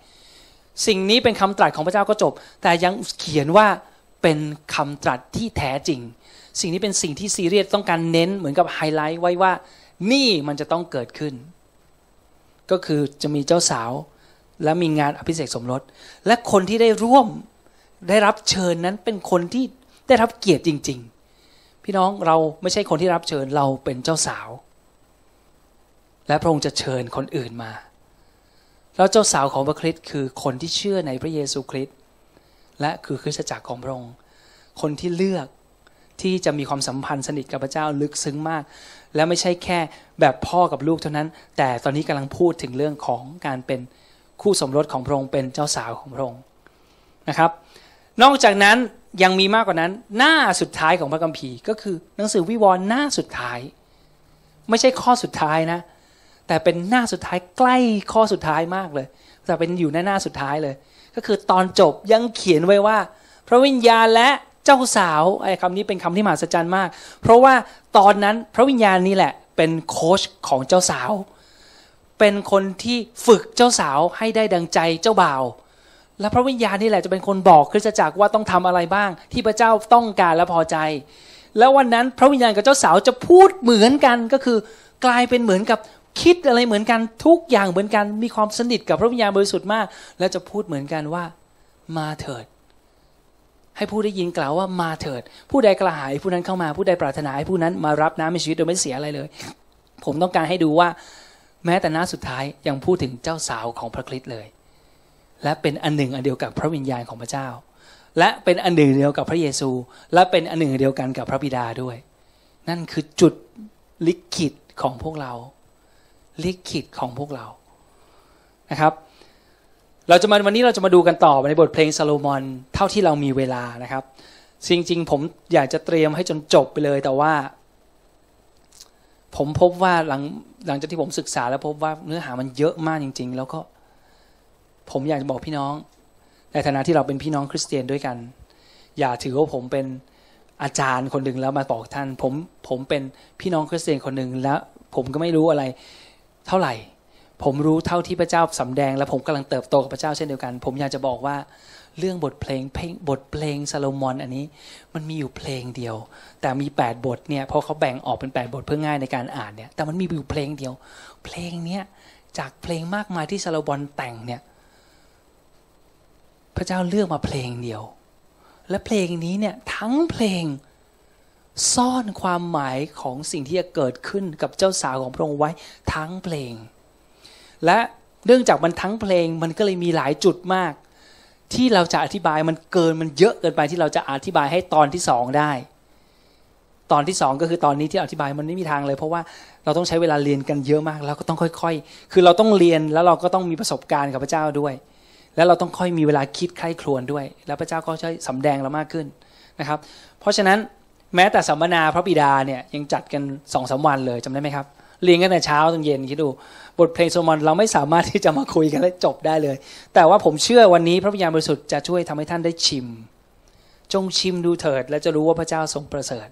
สิ่งนี้เป็นคำตรัสของพระเจ้าก็จบ แต่ยังเขียนว่าเป็นคำตรัสที่แท้จริง สิ่งนี้เป็นสิ่งที่ซีเรียสต้องการเน้นเหมือนกับไฮไลท์ไว้ว่านี่มันจะต้องเกิดขึ้น ก็คือจะมีเจ้าสาว และมีงานอภิเษกสมรส และคนที่ได้ร่วมได้รับเชิญนั้นเป็นคนที่ได้รับเกียรติจริง ๆ พี่น้องเราไม่ใช่คนที่รับเชิญเราเป็นเจ้าสาว และพระองค์จะเชิญคนอื่นมา แล้วเจ้าสาวของพระคริสต์คือคนที่เชื่อในพระเยซูคริสต์และคือคริสตจักรของพระองค์ คนที่เลือกที่จะมีความสัมพันธ์สนิทกับพระเจ้าลึกซึ้งมาก และไม่ใช่แค่แบบพ่อกับลูกเท่านั้น แต่ตอนนี้กำลังพูดถึงเรื่องของการเป็นคู่สมรสของพระองค์เป็นเจ้าสาวของพระองค์นะครับ นอกจากนั้น ยังมีมากกว่านั้น หน้าสุดท้ายของพระคัมภีร์ ก็คือหนังสือวิวรณ์หน้าสุดท้าย ไม่ใช่ข้อสุดท้ายนะ แต่เป็นหน้าสุดท้ายใกล้ข้อสุดท้ายมากเลย แต่เป็นอยู่ในหน้าสุดท้ายเลย ก็คือตอนจบยังเขียนไว้ว่า พระวิญญาณและเจ้าสาวไอ้คำนี้เป็นคำที่มหัศจรรย์มาก เพราะว่าตอนนั้นพระวิญญาณนี่แหละ เป็นโค้ชของเจ้าสาว เป็นคนที่ฝึกเจ้าสาวให้ได้ดังใจเจ้าบ่าว และพระวิญญาณนี่แหละจะเป็นคนบอกคริสตจักรว่าต้องทำอะไรบ้าง ที่พระเจ้าต้องการและพอใจ แล้ววันนั้นพระวิญญาณกับเจ้าสาวจะพูดเหมือนกันก็คือกลายเป็นเหมือนกับคิดอะไรเหมือนกันทุกอย่างเหมือนกันมีความสนิทกับพระวิญญาณบริสุทธิ์มาก และจะพูดเหมือนกันว่ามาเถิด ให้ผู้ได้ยินกล่าวว่ามาเถิด ผู้ใดกระหายผู้นั้นเข้ามาผู้ใดปรารถนาให้ผู้นั้นมารับน้ำในชีวิตโดยไม่เสียอะไรเลย ผมต้องการให้ดูว่า แม้แต่หน้าสุดท้ายยังพูดถึงเจ้าสาวของพระคริสต์เลย และเป็นอันหนึ่งอันเดียวกับพระวิญญาณของพระเจ้า และเป็นอันหนึ่งเดียวกับพระเยซู และเป็นอันหนึ่งเดียวกันกับพระบิดาด้วย นั่นคือจุดลิขิตของพวกเรา ลิขิตของพวกเรานะครับ เราจะมาวันนี้เราจะมาดูกันต่อในบทเพลงซาโลมอนเท่าที่เรามีเวลานะครับจริงๆผมอยากจะเตรียมให้จนจบไปเลย แต่ว่า ผมพบว่าหลังหลังจากที่ผมศึกษาแล้วพบว่าเนื้อหามันเยอะมากจริง ๆ แล้วก็ ผมอยากจะบอกพี่น้อง ในฐานะที่เราเป็นพี่น้องคริสเตียนด้วยกัน อย่าถือว่าผมเป็นอาจารย์คนหนึ่งแล้วมาบอกท่าน ผมผมเป็นพี่น้องคริสเตียนคนหนึ่งแล้ว ผมก็ไม่รู้อะไร เท่าไหร่ ผมรู้เท่าที่พระเจ้าสำแดง และผมกำลังเติบโตกับพระเจ้าเช่นเดียวกัน ผมอยากจะบอกว่าเรื่องบทเพลงเพลงบทเพลงซาโลมอนอันนี้มันมีอยู่เพลงเดียว แต่มี 8 บทเนี่ยเพราะเขาแบ่งออกเป็น 8 บทเพื่อง่ายในการอ่านเนี่ยแต่มันมีอยู่เพลงเดียว เพลงเนี้ยจากเพลงมากมายที่ซาโลมอนแต่งเนี่ย พระเจ้าเลือกมาเพลงเดียว และเพลงนี้เนี่ยทั้งเพลงซ่อนความหมายของสิ่งที่จะเกิดขึ้นกับเจ้าสาวของพระองค์ไว้ทั้งเพลง และเนื่องจากมันทั้งเพลงมันก็เลยมีหลายจุดมาก ที่เราจะอธิบายมันเกินมันเยอะเกินไปที่เราจะอธิบายให้ตอนที่สองได้ ตอนที่สองก็คือตอนนี้ที่อธิบายมันไม่มีทางเลย เพราะว่าเราต้องใช้เวลาเรียนกันเยอะมาก แล้วก็ต้องค่อย ๆ คือเราต้องเรียนแล้วเราก็ต้องมีประสบการณ์กับพระเจ้าด้วย แล้วเราต้องค่อยมีเวลาคิดใคร่ครวญด้วย แล้วพระเจ้าก็จะสำแดงเรามากขึ้นนะครับ เพราะฉะนั้นแม้แต่สัมมนาพระบิดาเนี่ยยังจัดกันสองสาวันเลยจำได้ไหมครับเรียนกันแต่เช้าจนเย็นคิดดูบทเพลงโซมอนเราไม่สามารถที่จะมาคุยกันและจบได้เลย แต่ว่าผมเชื่อวันนี้พระวิญญาณบริสุทธิ์จะช่วยทำให้ท่านได้ชิม จงชิมดูเถิด และจะรู้ว่าพระเจ้าทรงประเสริฐ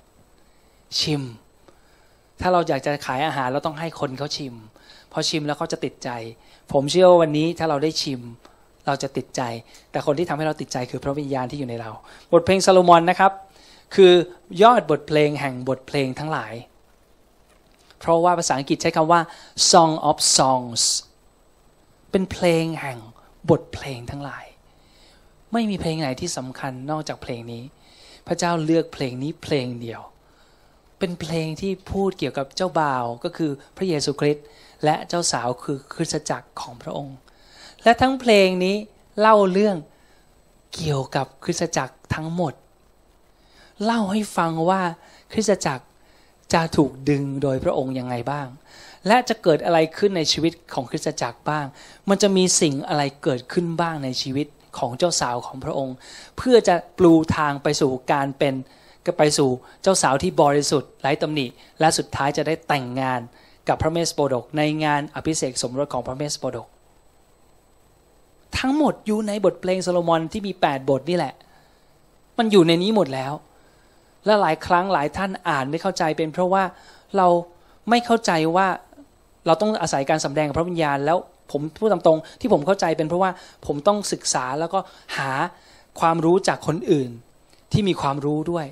ชิม ถ้าเราอยากจะขายอาหารเราต้องให้คนเขาชิมพอชิมแล้วเขาจะติดใจ ผมเชื่อว่าวันนี้ถ้าเราได้ชิม เราจะติดใจ แต่คนที่ทำให้เราติดใจคือพระวิญญาณที่อยู่ในเรา บทเพลงซาโลมอนนะครับ คือยอดบทเพลงแห่งบทเพลงทั้งหลาย เพราะว่าภาษาอังกฤษใช้คำว่า song of songs เป็นเพลงแห่งบทเพลงทั้งหลาย ไม่มีเพลงไหนที่สำคัญนอกจากเพลงนี้ พระเจ้าเลือกเพลงนี้เพลงเดียว เป็นเพลงที่พูดเกี่ยวกับเจ้าบ่าวก็คือพระเยซูคริสต์และเจ้าสาวคือคริสตจักรของพระองค์ และทั้งเพลงนี้เล่าเรื่องเกี่ยวกับคริสตจักรทั้งหมด เล่าให้ฟังว่าคริสตจักรจะถูกดึงโดยพระองค์ยังไงบ้าง และจะเกิดอะไรขึ้นในชีวิตของคริสตจักรบ้าง มันจะมีสิ่งอะไรเกิดขึ้นบ้างในชีวิตของเจ้าสาวของพระองค์ เพื่อจะปลูทางไปสู่การเป็นไปสู่เจ้าสาวที่บริสุทธิ์ไร้ตำหนิ และสุดท้ายจะได้แต่งงานกับพระเมสโปดก ในงานอภิเษกสมรสของพระเมสโปดก ทั้งหมดอยู่ในบทเพลงโซโลมอนที่มี 8 บทนี่แหละ มันอยู่ในนี้หมดแล้ว และหลายครั้งหลายท่านอ่านไม่เข้าใจเป็นเพราะว่าเราไม่เข้าใจว่าเราต้องอาศัยการสำแดงของพระวิญญาณ แล้วผมพูดตามตรงที่ผมเข้าใจเป็นเพราะว่าผมต้องศึกษาแล้วก็หาความรู้จากคนอื่นที่มีความรู้ด้วย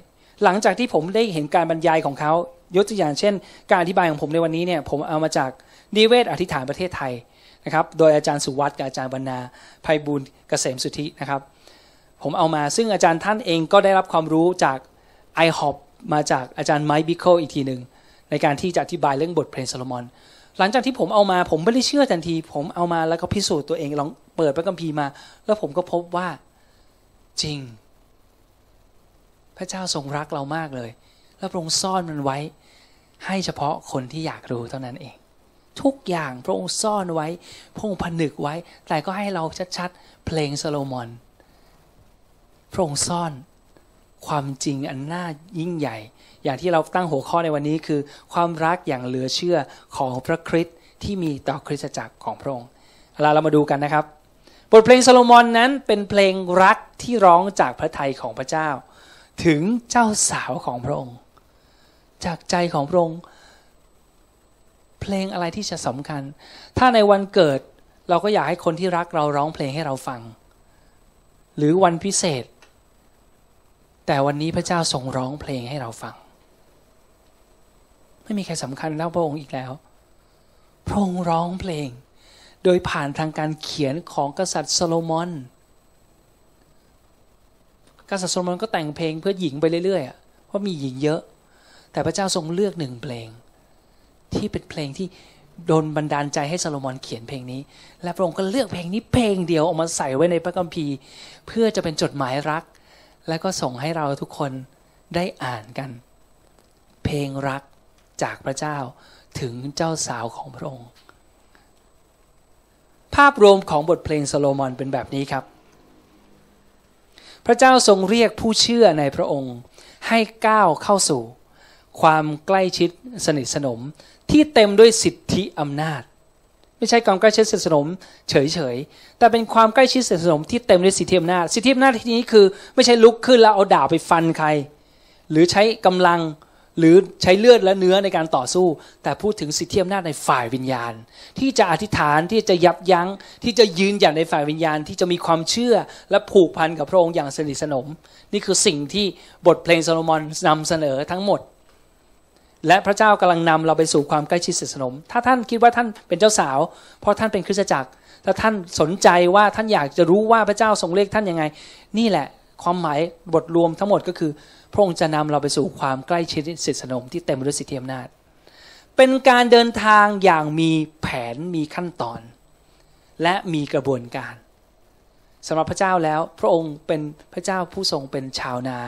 หลังจากที่ผมได้เห็นการบรรยายของเขายกตัวอย่างเช่น การอธิบายของผมในวันนี้เนี่ยผมเอามาจากนิเวศอธิษฐานประเทศไทย นะครับ โดยอาจารย์สุวัตกับอาจารย์บรรณาภัยบุญเกษมสุธินะครับ ผมเอามาซึ่งอาจารย์ท่านเองก็ได้รับความรู้จากไอฮอปมาจากอาจารย์ไมค์บิคโคอีกทีหนึ่งในการที่จะอธิบายเรื่องบทเพลงโซโลมอน หลังจากที่ผมเอามาผมไม่ได้เชื่อทันที ผมเอามาแล้วก็พิสูจน์ตัวเองลองเปิดพระคัมภีร์มา แล้วผมก็พบว่าจริง พระเจ้าทรงรักเรามากเลย แล้วพระองค์ซ่อนมันไว้ ให้เฉพาะคนที่อยากรู้เท่านั้นเอง ทุกอย่างพระองค์ซ่อนไว้ พระองค์ผนึกไว้ แต่ก็ให้เราชัดๆ เพลงโซโลมอน พระองค์ซ่อนความจริงอันน่ายิ่งใหญ่ อย่างที่เราตั้งหัวข้อในวันนี้คือ ความรักอย่างเหลือเชื่อของพระคริสต์ที่มีต่อคริสตจักรของพระองค์เราเรามาดูกันนะครับ บทเพลงโซโลมอนนั้นเป็นเพลงรักที่ร้องจากพระทัยของพระเจ้า ถึงเจ้าสาวของพระองค์ จากใจของพระองค์ เพลงอะไรที่จะสำคัญ ถ้าในวันเกิดเราก็อยากให้คนที่รักเราร้องเพลงให้เราฟัง หรือวันพิเศษ แต่วันนี้พระเจ้าทรงร้องเพลงให้เราฟัง ไม่มีใครสำคัญเท่าพระองค์อีกแล้ว พระองค์ร้องเพลง โดยผ่านทางการเขียนของกษัตริย์โซโลมอน กษัตริย์โซโลมอนก็แต่งเพลงเพื่อหญิงไปเรื่อยๆเพราะมีหญิงเยอะ แต่พระเจ้าทรงเลือกหนึ่งเพลง ที่เป็นเพลงที่โดนบันดาลใจให้โซโลมอนเขียนเพลงนี้ และพระองค์ก็เลือกเพลงนี้เพลงเดียวออกมาใส่ไว้ในพระคัมภีร์ เพื่อจะเป็นจดหมายรัก และก็ส่งให้เราทุกคนได้อ่านกัน เพลงรักจากพระเจ้าถึงเจ้าสาวของพระองค์ ภาพรวมของบทเพลงโซโลมอนเป็นแบบนี้ครับ พระเจ้าทรงเรียกผู้เชื่อในพระองค์ ให้ก้าวเข้าสู่ ความใกล้ชิดสนิทสนม ที่เต็มด้วยสิทธิอำนาจ ไม่ใช่ความใกล้ชิดสนิทสนมเฉยๆ แต่เป็นความใกล้ชิดสนิทสนมที่เต็มด้วยสิทธิอำนาจ สิทธิอำนาจที่นี้คือ ไม่ใช่ลุกขึ้นแล้วเอาดาบไปฟันใคร หรือใช้กำลังหรือใช้เลือดและเนื้อในการต่อสู้ แต่พูดถึงสิทธิอำนาจในฝ่ายวิญญาณ ที่จะอธิษฐานที่จะยับยัง้ง ที่จะยืนหยัดในฝ่ายวิญญาณ ที่จะมีความเชื่อและผูกพันกับพระองค์อย่างสนิทสนม นี่คือสิ่งที่บทเพลงโซโลมอนนำเสนอทั้งหมด และพระเจ้ากำลังนำเราไปสู่ความใกล้ชิดสนิทสนม ถ้าท่านคิดว่าท่านเป็นเจ้าสาว เพราะท่านเป็นคริสตจักรถ้าท่านสนใจว่าท่านอยากจะรู้ว่าพระเจ้าทรงเรียกท่านยังไง นี่แหละความหมายบทรวมทั้งหมดก็คือ พระองค์จะนำเราไปสู่ความใกล้ชิดสิทธิสนมที่เต็มไปด้วยสิทธิอำนาจ เป็นการเดินทางอย่างมีแผนมีขั้นตอน และมีกระบวนการ สำหรับพระเจ้าแล้ว พระองค์เป็นพระเจ้าผู้ทรงเป็นชาวนา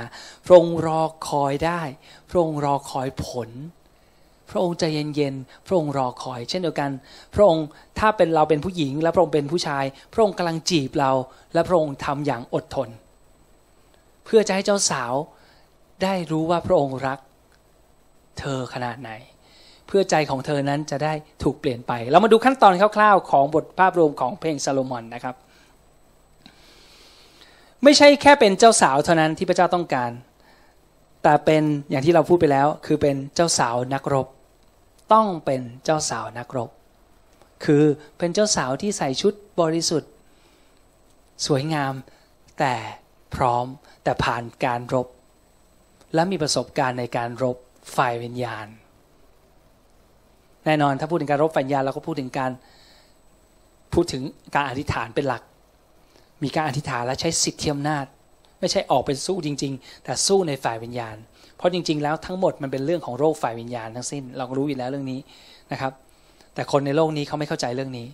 พระองค์รอคอยได้ พระองค์รอคอยผล พระองค์ใจเย็นๆพระองค์รอคอย เช่นเดียวกัน พระองค์ถ้าเป็นเราเป็นผู้หญิง และพระองค์เป็นผู้ชาย พระองค์กำลังจีบเรา และพระองค์ทำอย่างอดทน เพื่อจะให้เจ้าสาวได้รู้ว่าพระองค์รัก เธอขนาดไหน เพื่อใจของเธอนั้นจะได้ถูกเปลี่ยนไป เรามาดูขั้นตอนคร่าวๆ ของบทภาพรวมของเพลงซาโลมอนนะครับ ไม่ใช่แค่เป็นเจ้าสาวเท่านั้นที่พระเจ้าต้องการ แต่เป็นอย่างที่เราพูดไปแล้ว คือเป็นเจ้าสาวนักรบ ต้องเป็นเจ้าสาวนักรบ คือเป็นเจ้าสาวที่ใส่ชุดบริสุทธิ์ สวยงาม แต่พร้อมแต่ผ่านการรบ และมีประสบการณ์ในการรบฝ่ายวิญญาณ แน่นอนถ้าพูดถึงการรบฝ่ายวิญญาณเราก็พูดถึงการพูดถึงการอธิษฐานเป็นหลัก มีการอธิษฐานและใช้สิทธิอำนาจ ไม่ใช่ออกไปสู้จริง ๆ แต่สู้ในฝ่ายวิญญาณ เพราะจริง ๆ แล้วทั้งหมดมันเป็นเรื่องของโรคฝ่ายวิญญาณทั้งสิ้น เราก็รู้อยู่แล้วเรื่องนี้นะครับ แต่คนในโลกนี้เขาไม่เข้าใจเรื่องนี้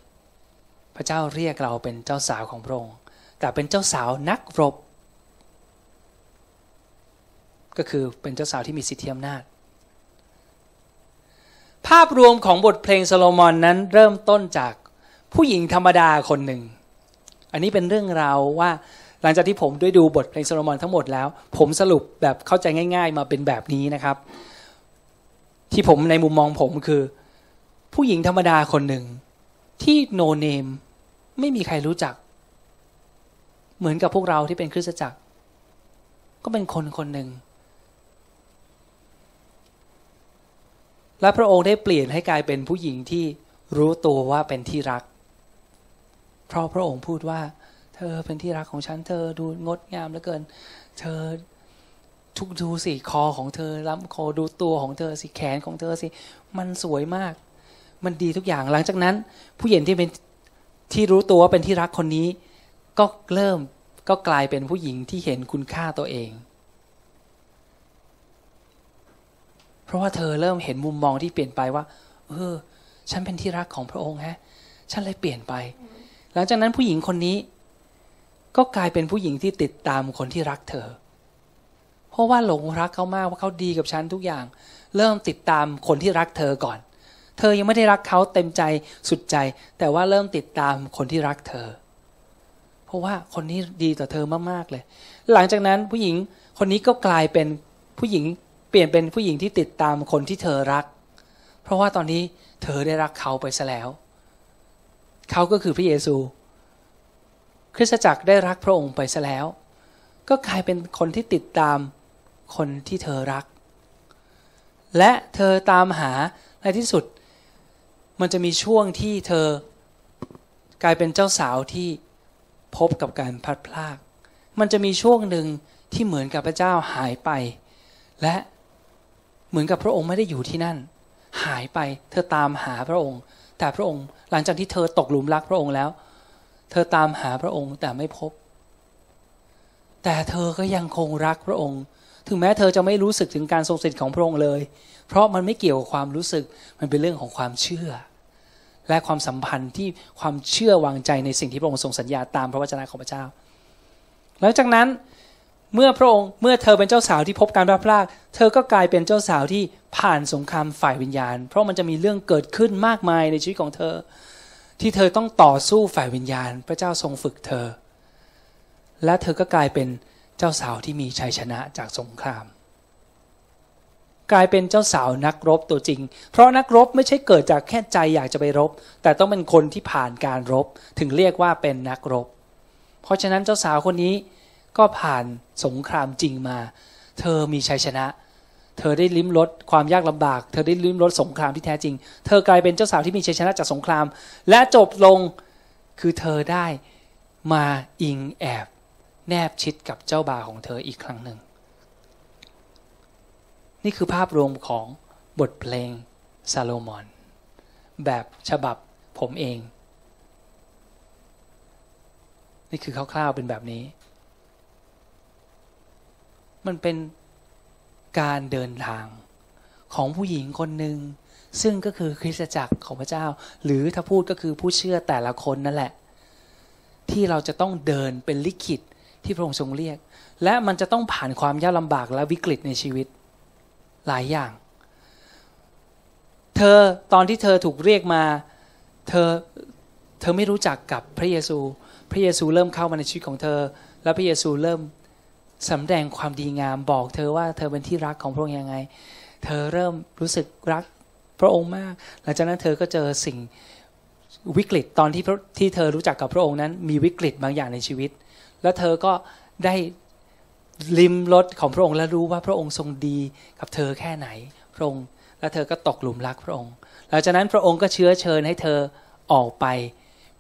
พระเจ้าเรียกเราเป็นเจ้าสาวของพระองค์แต่เป็นเจ้าสาวนักรบ ก็คือเป็นเจ้าสาวที่มีสิทธิอำนาจภาพรวมของบทเพลงโซโลมอนนั้นเริ่มต้นจากผู้หญิงธรรมดาคนหนึ่ง อันนี้เป็นเรื่องราวว่าหลังจากที่ผมได้ดูบทเพลงโซโลมอนทั้งหมดแล้ว ผมสรุปแบบเข้าใจง่าย ๆ มาเป็นแบบนี้นะครับ ที่ผมในมุมมองผมคือ ผู้หญิงธรรมดาคนหนึ่ง ที่โนเนมไม่มีใครรู้จัก เหมือนกับพวกเราที่เป็นคริสตจักร ก็เป็นคนคนหนึ่งและพระองค์ได้เปลี่ยนให้กลายเป็นผู้หญิงที่รู้ตัวว่าเป็นที่รัก เพราะพระองค์พูดว่า เธอเป็นที่รักของฉัน เธอดูงดงามเหลือเกิน เธอทุกดูสิคอของเธอลำคอดูตัวของเธอสิแขนของเธอสิ มันสวยมาก มันดีทุกอย่างหลังจากนั้น ผู้หญิงที่เป็นที่รู้ตัวว่าเป็นที่รักคนนี้ ก็เริ่มก็กลายเป็นผู้หญิงที่เห็นคุณค่าตัวเอง เพราะว่าเธอเริ่มเห็นมุมมองที่เปลี่ยนไปว่า เออ ฉันเป็นที่รักของพระองค์ฮะ ฉันเลยเปลี่ยนไป หลังจากนั้นผู้หญิงคนนี้ ก็กลายเป็นผู้หญิงที่ติดตามคนที่รักเธอ เพราะว่าหลงรักเขามากว่าเขาดีกับฉันทุกอย่าง เริ่มติดตามคนที่รักเธอก่อน เธอยังไม่ได้รักเขาเต็มใจสุดใจ แต่ว่าเริ่มติดตามคนที่รักเธอ เพราะว่าคนนี้ดีต่อเธอมากๆเลย หลังจากนั้นผู้หญิงคนนี้ก็กลายเป็นผู้หญิงเปลี่ยนเป็นผู้หญิงที่ติดตามคนที่เธอรัก เพราะว่าตอนนี้เธอได้รักเขาไปซะแล้ว เขาก็คือพระเยซู คริสตจักรได้รักพระองค์ไปซะแล้ว ก็กลายเป็นคนที่ติดตามคนที่เธอรัก และเธอตามหาในที่สุด มันจะมีช่วงที่เธอกลายเป็นเจ้าสาวที่พบกับการพัดพลาก มันจะมีช่วงหนึ่งที่เหมือนกับพระเจ้าหายไป และเหมือนกับพระองค์ไม่ได้อยู่ที่นั่น หายไปเธอตามหาพระองค์ แต่พระองค์หลังจากที่เธอตกหลุมรักพระองค์แล้ว เธอตามหาพระองค์แต่ไม่พบ แต่เธอก็ยังคงรักพระองค์ ถึงแม้เธอจะไม่รู้สึกถึงการทรงสถิตของพระองค์เลย เพราะมันไม่เกี่ยวกับความรู้สึกมันเป็นเรื่องของความเชื่อ และความสัมพันธ์ที่ความเชื่อวางใจในสิ่งที่พระองค์ทรงสัญญาตามพระวจนะของพระเจ้า หลังจากนั้น เมื่อพระองค์เมื่อเธอเป็นเจ้าสาวที่พบการพลาดพลาดเธอก็กลายเป็นเจ้าสาวที่ผ่านสงครามฝ่ายวิญญาณ เพราะมันจะมีเรื่องเกิดขึ้นมากมายในชีวิตของเธอ ที่เธอต้องต่อสู้ฝ่ายวิญญาณ พระเจ้าทรงฝึกเธอ และเธอก็กลายเป็นเจ้าสาวที่มีชัยชนะจากสงคราม กลายเป็นเจ้าสาวนักรบตัวจริง เพราะนักรบไม่ใช่เกิดจากแค่ใจอยากจะไปรบ แต่ต้องเป็นคนที่ผ่านการรบ ถึงเรียกว่าเป็นนักรบ เพราะฉะนั้นเจ้าสาวคนนี้ ก็ผ่านสงครามจริงมา เธอมีชัยชนะ เธอได้ลิ้มรสความยากลำบาก เธอได้ลิ้มรสสงครามที่แท้จริง เธอกลายเป็นเจ้าสาวที่มีชัยชนะจากสงคราม และจบลงคือเธอได้มาอิงแอบ แนบชิดกับเจ้าบ่าวของเธออีกครั้งหนึ่ง นี่คือภาพรวมของบทเพลงซาโลมอน แบบฉบับผมเอง นี่คือคร่าวๆเป็นแบบนี้ มันเป็นการเดินทางของผู้หญิงคนหนึ่งซึ่งก็คือคริสตจักรของพระเจ้า หรือถ้าพูดก็คือผู้เชื่อแต่ละคนนั่นแหละ ที่เราจะต้องเดินเป็นลิขิตที่พระองค์ทรงเรียก และมันจะต้องผ่านความยากลำบากและวิกฤตในชีวิตหลายอย่าง เธอตอนที่เธอถูกเรียกมา เธอเธอไม่รู้จักกับพระเยซู พระเยซูเริ่มเข้ามาในชีวิตของเธอ และพระเยซูเริ่ม สำแดงความดีงามบอกเธอว่าเธอเป็นที่รักของพระองค์ยังไง เธอเริ่มรู้สึกรักพระองค์มาก หลังจากนั้นเธอก็เจอสิ่งวิกฤตตอนที่ที่เธอรู้จักกับพระองค์นั้น มีวิกฤตบางอย่างในชีวิต แล้วเธอก็ได้ลิมรสของพระองค์และรู้ว่าพระองค์ทรงดีกับเธอแค่ไหนพระองค์ แล้วเธอก็ตกหลุมรักพระองค์ หลังจากนั้นพระองค์ก็เชื้อเชิญให้เธอออกไป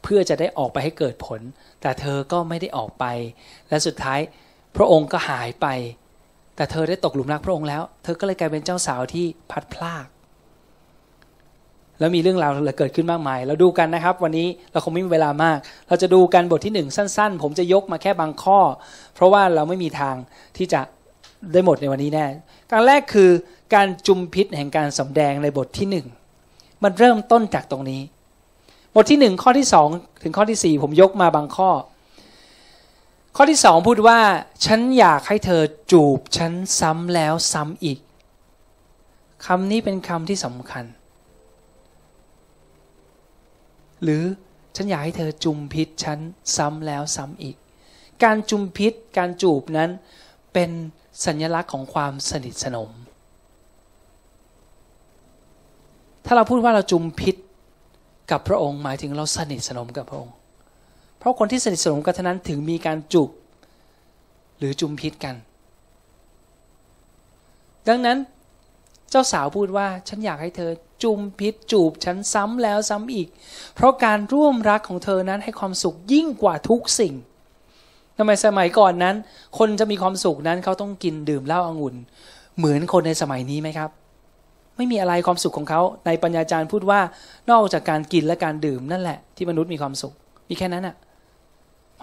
เพื่อจะได้ออกไปให้เกิดผล แต่เธอก็ไม่ได้ออกไป และสุดท้าย พระองค์ก็หายไป แต่เธอได้ตกหลุมรักพระองค์แล้ว เธอก็เลยกลายเป็นเจ้าสาวที่พัดพลากแล้วมีเรื่องราวเกิดขึ้นมากมาย เราดูกันนะครับ วันนี้เราคงไม่มีเวลามาก เราจะดูกันบทที่หนึ่งสั้น ๆ ผมจะยกมาแค่บางข้อ เพราะว่าเราไม่มีทางที่จะได้หมดในวันนี้แน่การแรกคือการจุมพิษแห่งการสำแดงในบทที่หนึ่งมันเริ่มต้นจากตรงนี้ บทที่หนึ่งข้อที่สองถึงข้อที่สี่ผมยกมาบางข้อ ข้อที่สองพูดว่า ฉันอยากให้เธอจูบฉันซ้ำแล้วซ้ำอีกคำนี้เป็นคำที่สำคัญ หรือฉันอยากให้เธอจุมพิษฉันซ้ำแล้วซ้ำอีก การจุมพิษการจูบนั้นเป็นสัญลักษณ์ของความสนิทสนม ถ้าเราพูดว่าเราจุมพิษกับพระองค์หมายถึงเราสนิทสนมกับพระองค์ ราะคนที่สนิทสนมกันเท่านั้นถึงมีการจูบหรือจุมพิษกัน ดังนั้นเจ้าสาวพูดว่าฉันอยากให้เธอจุมพิษจูบฉันซ้ำแล้วซ้ำอีก เพราะการร่วมรักของเธอนั้นให้ความสุขยิ่งกว่าทุกสิ่งทำไมสมัยก่อนนั้น คนจะมีความสุขนั้นเขาต้องกินดื่มเหล้าอางุ่น เหมือนคนในสมัยนี้ไหมครับ ไม่มีอะไรความสุขของเขาในปัญญาจารย์พูดว่านอกจากการกินและการดื่มนั่นแหละ ที่มนุษย์มีความสุข มีแค่นั้นอะ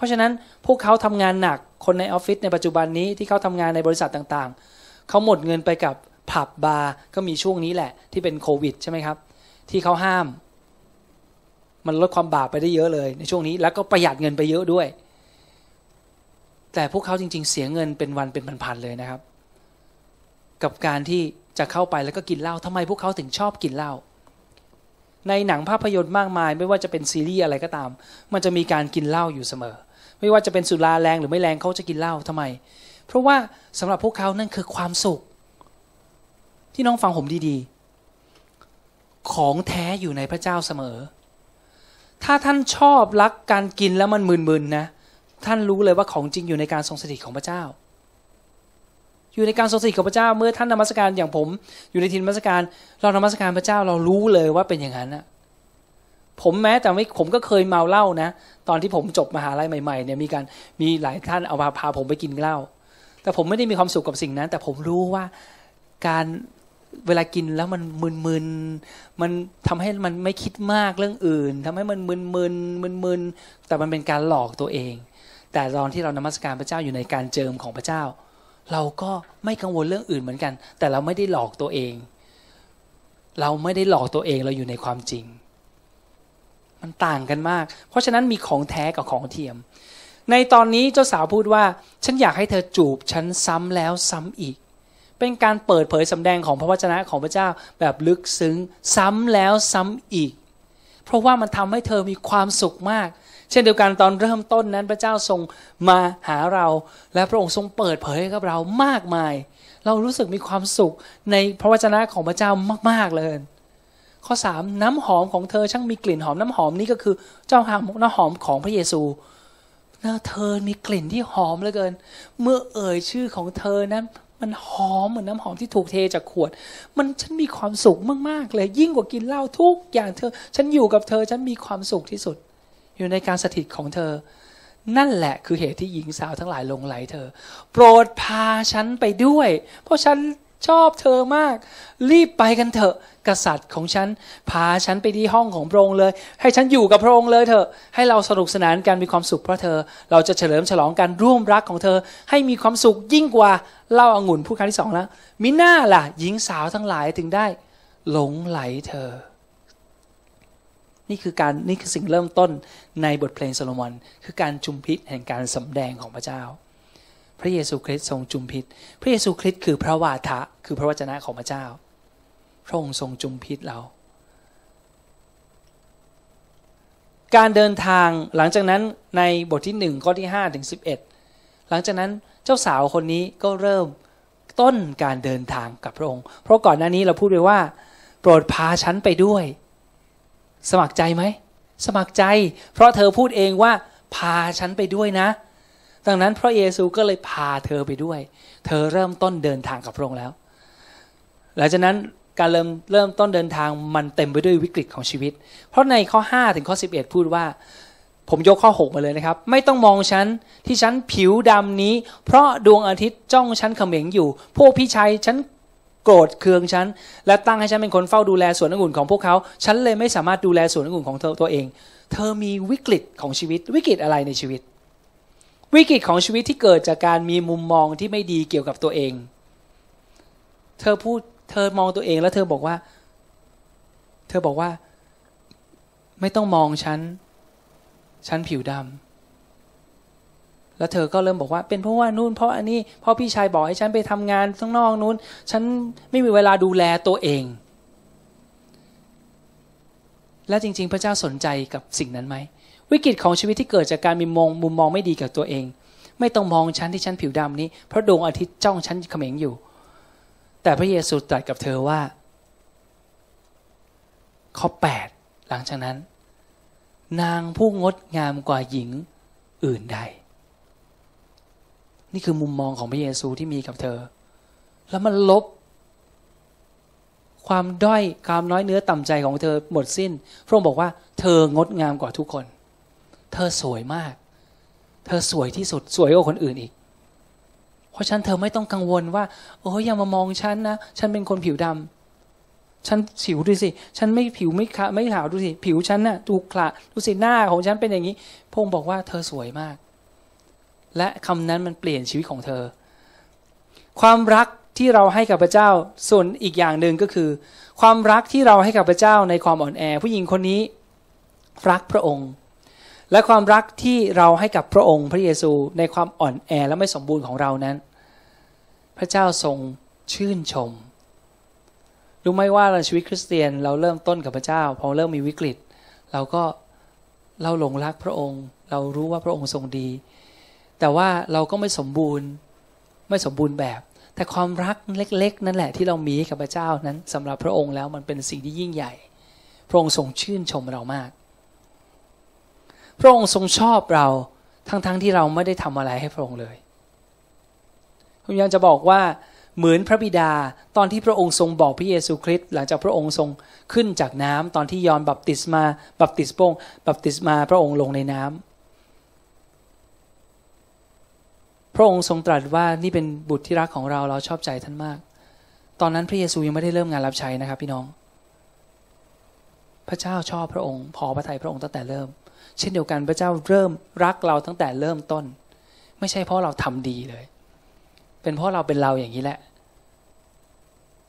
ราะฉะนั้นพวกเขาทำงานหนักคนในออฟฟิศในปัจจุบันนี้ที่เขาทำงานในบริษัทต่างๆ เขาหมดเงินไปกับผับบาร์ก็มีช่วงนี้แหละ ที่เป็นโควิดใช่ไหมครับ ที่เขาห้าม มันลดความบาปไปได้เยอะเลยในช่วงนี้แล้วก็ประหยัดเงินไปเยอะด้วย แต่พวกเขาจริง ๆ เสียเงินเป็นวันเป็นพันๆเลยนะครับ กับการที่จะเข้าไปแล้วก็กินเหล้าทำไมพวกเขาถึงชอบกินเหล้าในหนังภาพยนตร์มากมาย ไม่ว่าจะเป็นซีรีส์อะไรก็ตาม มันจะมีการกินเหล้าอยู่เสมอ ไม่ว่าจะเป็นสุราแรงหรือไม่แรงเขาจะกินเหล้าทำไม เพราะว่าสำหรับพวกเขานั่นคือความสุข ที่น้องฟังผมดีๆ ของแท้อยู่ในพระเจ้าเสมอ ถ้าท่านชอบรักการกินแล้วมันมึนๆนะ ท่านรู้เลยว่าของจริงอยู่ในการทรงสถิตของพระเจ้า อยู่ในการทรงสถิตของพระเจ้า เมื่อท่านนมัสการอย่างผม อยู่ในทีนมัสการเรานมัสการพระเจ้าเรารู้เลยว่าเป็นอย่างนั้นนะ ผมแม้แต่ไม่ผมก็เคยเมาเหล้านะ ตอนที่ผมจบมหาลัยใหม่ๆเนี่ยมีการมีหลายท่านเอาพาพาผมไปกินเหล้าแต่ผมไม่ได้มีความสุขกับสิ่งนั้น แต่ผมรู้ว่าการเวลากินแล้วมันมึนๆ มันทำให้มันไม่คิดมากเรื่องอื่นทำให้มันมึนๆมึนๆแต่มันเป็นการหลอกตัวเอง แต่ตอนที่เรานมัสการพระเจ้าอยู่ในการเจิมของพระเจ้า เราก็ไม่กังวลเรื่องอื่นเหมือนกัน แต่เราไม่ได้หลอกตัวเอง เราไม่ได้หลอกตัวเองเราอยู่ในความจริง มันต่างกันมาก เพราะฉะนั้นมีของแท้กับของเทียม ในตอนนี้เจ้าสาวพูดว่า ฉันอยากให้เธอจูบฉันซ้ำแล้วซ้ำอีก เป็นการเปิดเผยสำแดงของพระวจนะของพระเจ้าแบบลึกซึ้งซ้ำแล้วซ้ำอีก เพราะว่ามันทำให้เธอมีความสุขมาก เช่นเดียวกันตอนเริ่มต้นนั้นพระเจ้าทรงมาหาเรา และพระองค์ทรงเปิดเผยกับเรามากมาย เรารู้สึกมีความสุขในพระวจนะของพระเจ้ามากๆเลย ข้อสามน้ำหอมของเธอช่างมีกลิ่นหอมน้ำหอมนี้ก็คือ เจ้าหางน้ำหอมของพระเยซูเธอมีกลิ่นที่หอมเหลือเกิน เมื่อเอ่ยชื่อของเธอนั้น มันหอมเหมือนน้ำหอมที่ถูกเทจากขวด มันฉันมีความสุขมากๆเลย ยิ่งกว่ากินเหล้าทุกอย่างเธอ ฉันอยู่กับเธอฉันมีความสุขที่สุด อยู่ในการสถิตของเธอ นั่นแหละคือเหตุที่หญิงสาวทั้งหลายลงไหลเธอ โปรดพาฉันไปด้วย เพราะฉัน ชอบเธอมาก รีบไปกันเถอะ กษัตริย์ของฉัน พาฉันไปที่ห้องของพระองค์เลย ให้ฉันอยู่กับพระองค์เลยเถอะ ให้เราสนุกสนานกันมีความสุขเพราะเธอ เราจะเฉลิมฉลองการร่วมรักของเธอ ให้มีความสุขยิ่งกว่าเล่าอางุ่นผู้ครั้งที่สองแล้วมิน่าล่ะ หญิงสาวทั้งหลายถึงได้ หลงไหลเธอ นี่คือการนี่คือสิ่งเริ่มต้นในบทเพลงโซโลมอน คือการจุมพิษแห่งการสำแดงของพระเจ้าพระเยซูคริสต์ทรงจุมพิษ พระเยซูคริสต์คือพระวาทะ คือพระวจนะของพระเจ้า พระองค์ทรงจุมพิษเรา การเดินทางหลังจากนั้นในบทที่หนึ่งข้อที่ห้าถึงสิบเอ็ดหลังจากนั้นเจ้าสาวคนนี้ก็เริ่มต้นการเดินทางกับพระองค์ เพราะก่อนหน้านี้เราพูดไปว่า โปรดพาฉันไปด้วย สมัครใจไหม สมัครใจ เพราะเธอพูดเองว่าพาฉันไปด้วยนะ ดังนั้นพระเยซูก็เลยพาเธอไปด้วย เธอเริ่มต้นเดินทางกับพระองค์แล้ว หลังจากนั้นการเริ่มเริ่มต้นเดินทางมันเต็มไปด้วยวิกฤตของชีวิต เพราะในข้อ 5 ถึงข้อ 11 พูดว่า ผมยกข้อ 6 มาเลยนะครับ ไม่ต้องมองฉันที่ฉันผิวดำนี้ เพราะดวงอาทิตย์จ้องฉันเขม็งอยู่ พวกพี่ชายฉันโกรธเคืองฉัน และตั้งให้ฉันเป็นคนเฝ้าดูแลสวนองุ่นของพวกเขา ฉันเลยไม่สามารถดูแลสวนองุ่นของเธอตัวเอง เธอมีวิกฤตของชีวิต วิกฤตอะไรในชีวิต วิกฤตของชีวิตที่เกิดจากการมีมุมมองที่ไม่ดีเกี่ยวกับตัวเอง เธอพูด เธอมองตัวเองแล้วเธอบอกว่า เธอบอกว่า ไม่ต้องมองฉัน ฉันผิวดำแล้วเธอก็เริ่มบอกว่า เป็นเพราะว่านู่นเพราะอันนี้เพราะพี่ชายบอกให้ฉันไปทำงานข้างนอกนู้น ฉันไม่มีเวลาดูแลตัวเอง และจริง ๆ พระเจ้าสนใจกับสิ่งนั้นไหมวิกฤตของชีวิตที่เกิดจากการมีมองมุมมองไม่ดีกับตัวเอง ไม่ต้องมองฉันที่ฉันผิวดำนี้ เพราะดวงอาทิตย์จ้องฉันเขม็งอยู่ แต่พระเยซูตรัสกับเธอว่า ข้อ 8 หลังจากนั้น นางผู้งดงามกว่าหญิงอื่นใด นี่คือมุมมองของพระเยซูที่มีกับเธอ แล้วมันลบ ความด้อยความน้อยเนื้อต่ำใจของเธอหมดสิ้น พระองค์บอกว่า เธองดงามกว่าทุกคน เธอสวยมาก เธอสวยที่สุดสวยกว่าคนอื่นอีก เพราะฉันเธอไม่ต้องกังวลว่าโอ้ยอย่ามามองฉันนะฉันเป็นคนผิวดำฉันสิวดูสิ ฉันไม่ผิวไม่ขาวไม่ขาวดูสิ ผิวฉันนะ่ะดูขระดูสิหน้าของฉันเป็นอย่างนี้พงบอกว่าเธอสวยมาก และคำนั้นมันเปลี่ยนชีวิตของเธอ ความรักที่เราให้กับพระเจ้าส่วนอีกอย่างหนึ่งก็คือ ความรักที่เราให้กับพระเจ้าในความอ่อนแอ ผู้หญิงคนนี้รักพระองค์ และความรักที่เราให้กับพระองค์พระเยซูในความอ่อนแอและไม่สมบูรณ์ของเรานั้น พระเจ้าทรงชื่นชมรู้ไหมว่าในชีวิตคริสเตียนเราเริ่มต้นกับพระเจ้า พอเริ่มมีวิกฤต เราก็เราหลงรักพระองค์ เรารู้ว่าพระองค์ทรงดี แต่ว่าเราก็ไม่สมบูรณ์ไม่สมบูรณ์แบบ แต่ความรักเล็ก ๆ นั่นแหละที่เรามีกับพระเจ้านั้นสำหรับพระองค์แล้วมันเป็นสิ่งที่ยิ่งใหญ่ พระองค์ทรงชื่นชมเรามาก พระองค์ทรงชอบเราทั้งๆทที่เราไม่ได้ทำอะไรให้พระองค์เลยผมยังจะบอกว่าเหมือนพระบิดาตอนที่พระองค์ทรงบอกพระเยซูคริสต์หลังจากพระองค์ทรงขึ้นจากน้ำตอนที่ยอนบัพติศมาบัพติศโปงบัพติศมาพระองค์ลงในน้ำพระองค์ทรงตรัสว่านี่เป็นบุตรที่รักของเราเราชอบใจท่านมาก ตอนนั้นพระเยซูยังไม่ได้เริ่มงานรับใช้นะครับ พี่น้อง พระเจ้าชอบพระองค์พอพระทัยพระองค์ตั้งแต่เริ่ม ช่นเดียวกันพระเจ้าเริ่มรักเราตั้งแต่เริ่มต้น ไม่ใช่เพราะเราทำดีเลย เป็นเพราะเราเป็นเราอย่างนี้แหละ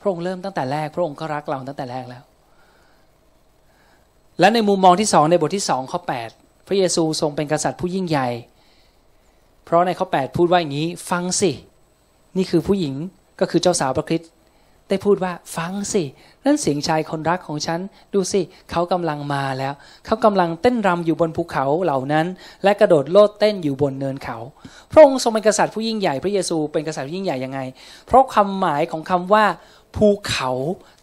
พระองค์เริ่มตั้งแต่แรก พระองค์ก็รักเราตั้งแต่แรกแล้ว และในมุมมองที่สองในบทที่สองข้อ8พระเยซูทรงเป็นกษัตริย์ผู้ยิ่งใหญ่ เพราะในข้อ 8 พูดว่าอย่างนี้ ฟังสิ นี่คือผู้หญิงก็คือเจ้าสาวพระคริสต์ ได้พูดว่าฟังสิ นั่นเสียงชายคนรักของฉัน ดูสิ เขากำลังมาแล้ว เขากำลังเต้นรำอยู่บนภูเขาเหล่านั้น และกระโดดโลดเต้นอยู่บนเนินเขา พระองค์ทรงเป็นกษัตริย์ผู้ยิ่งใหญ่พระเยซูเป็นกษัตริย์ผู้ยิ่งใหญ่ยังไง เพราะคำหมายของคำว่าภูเขา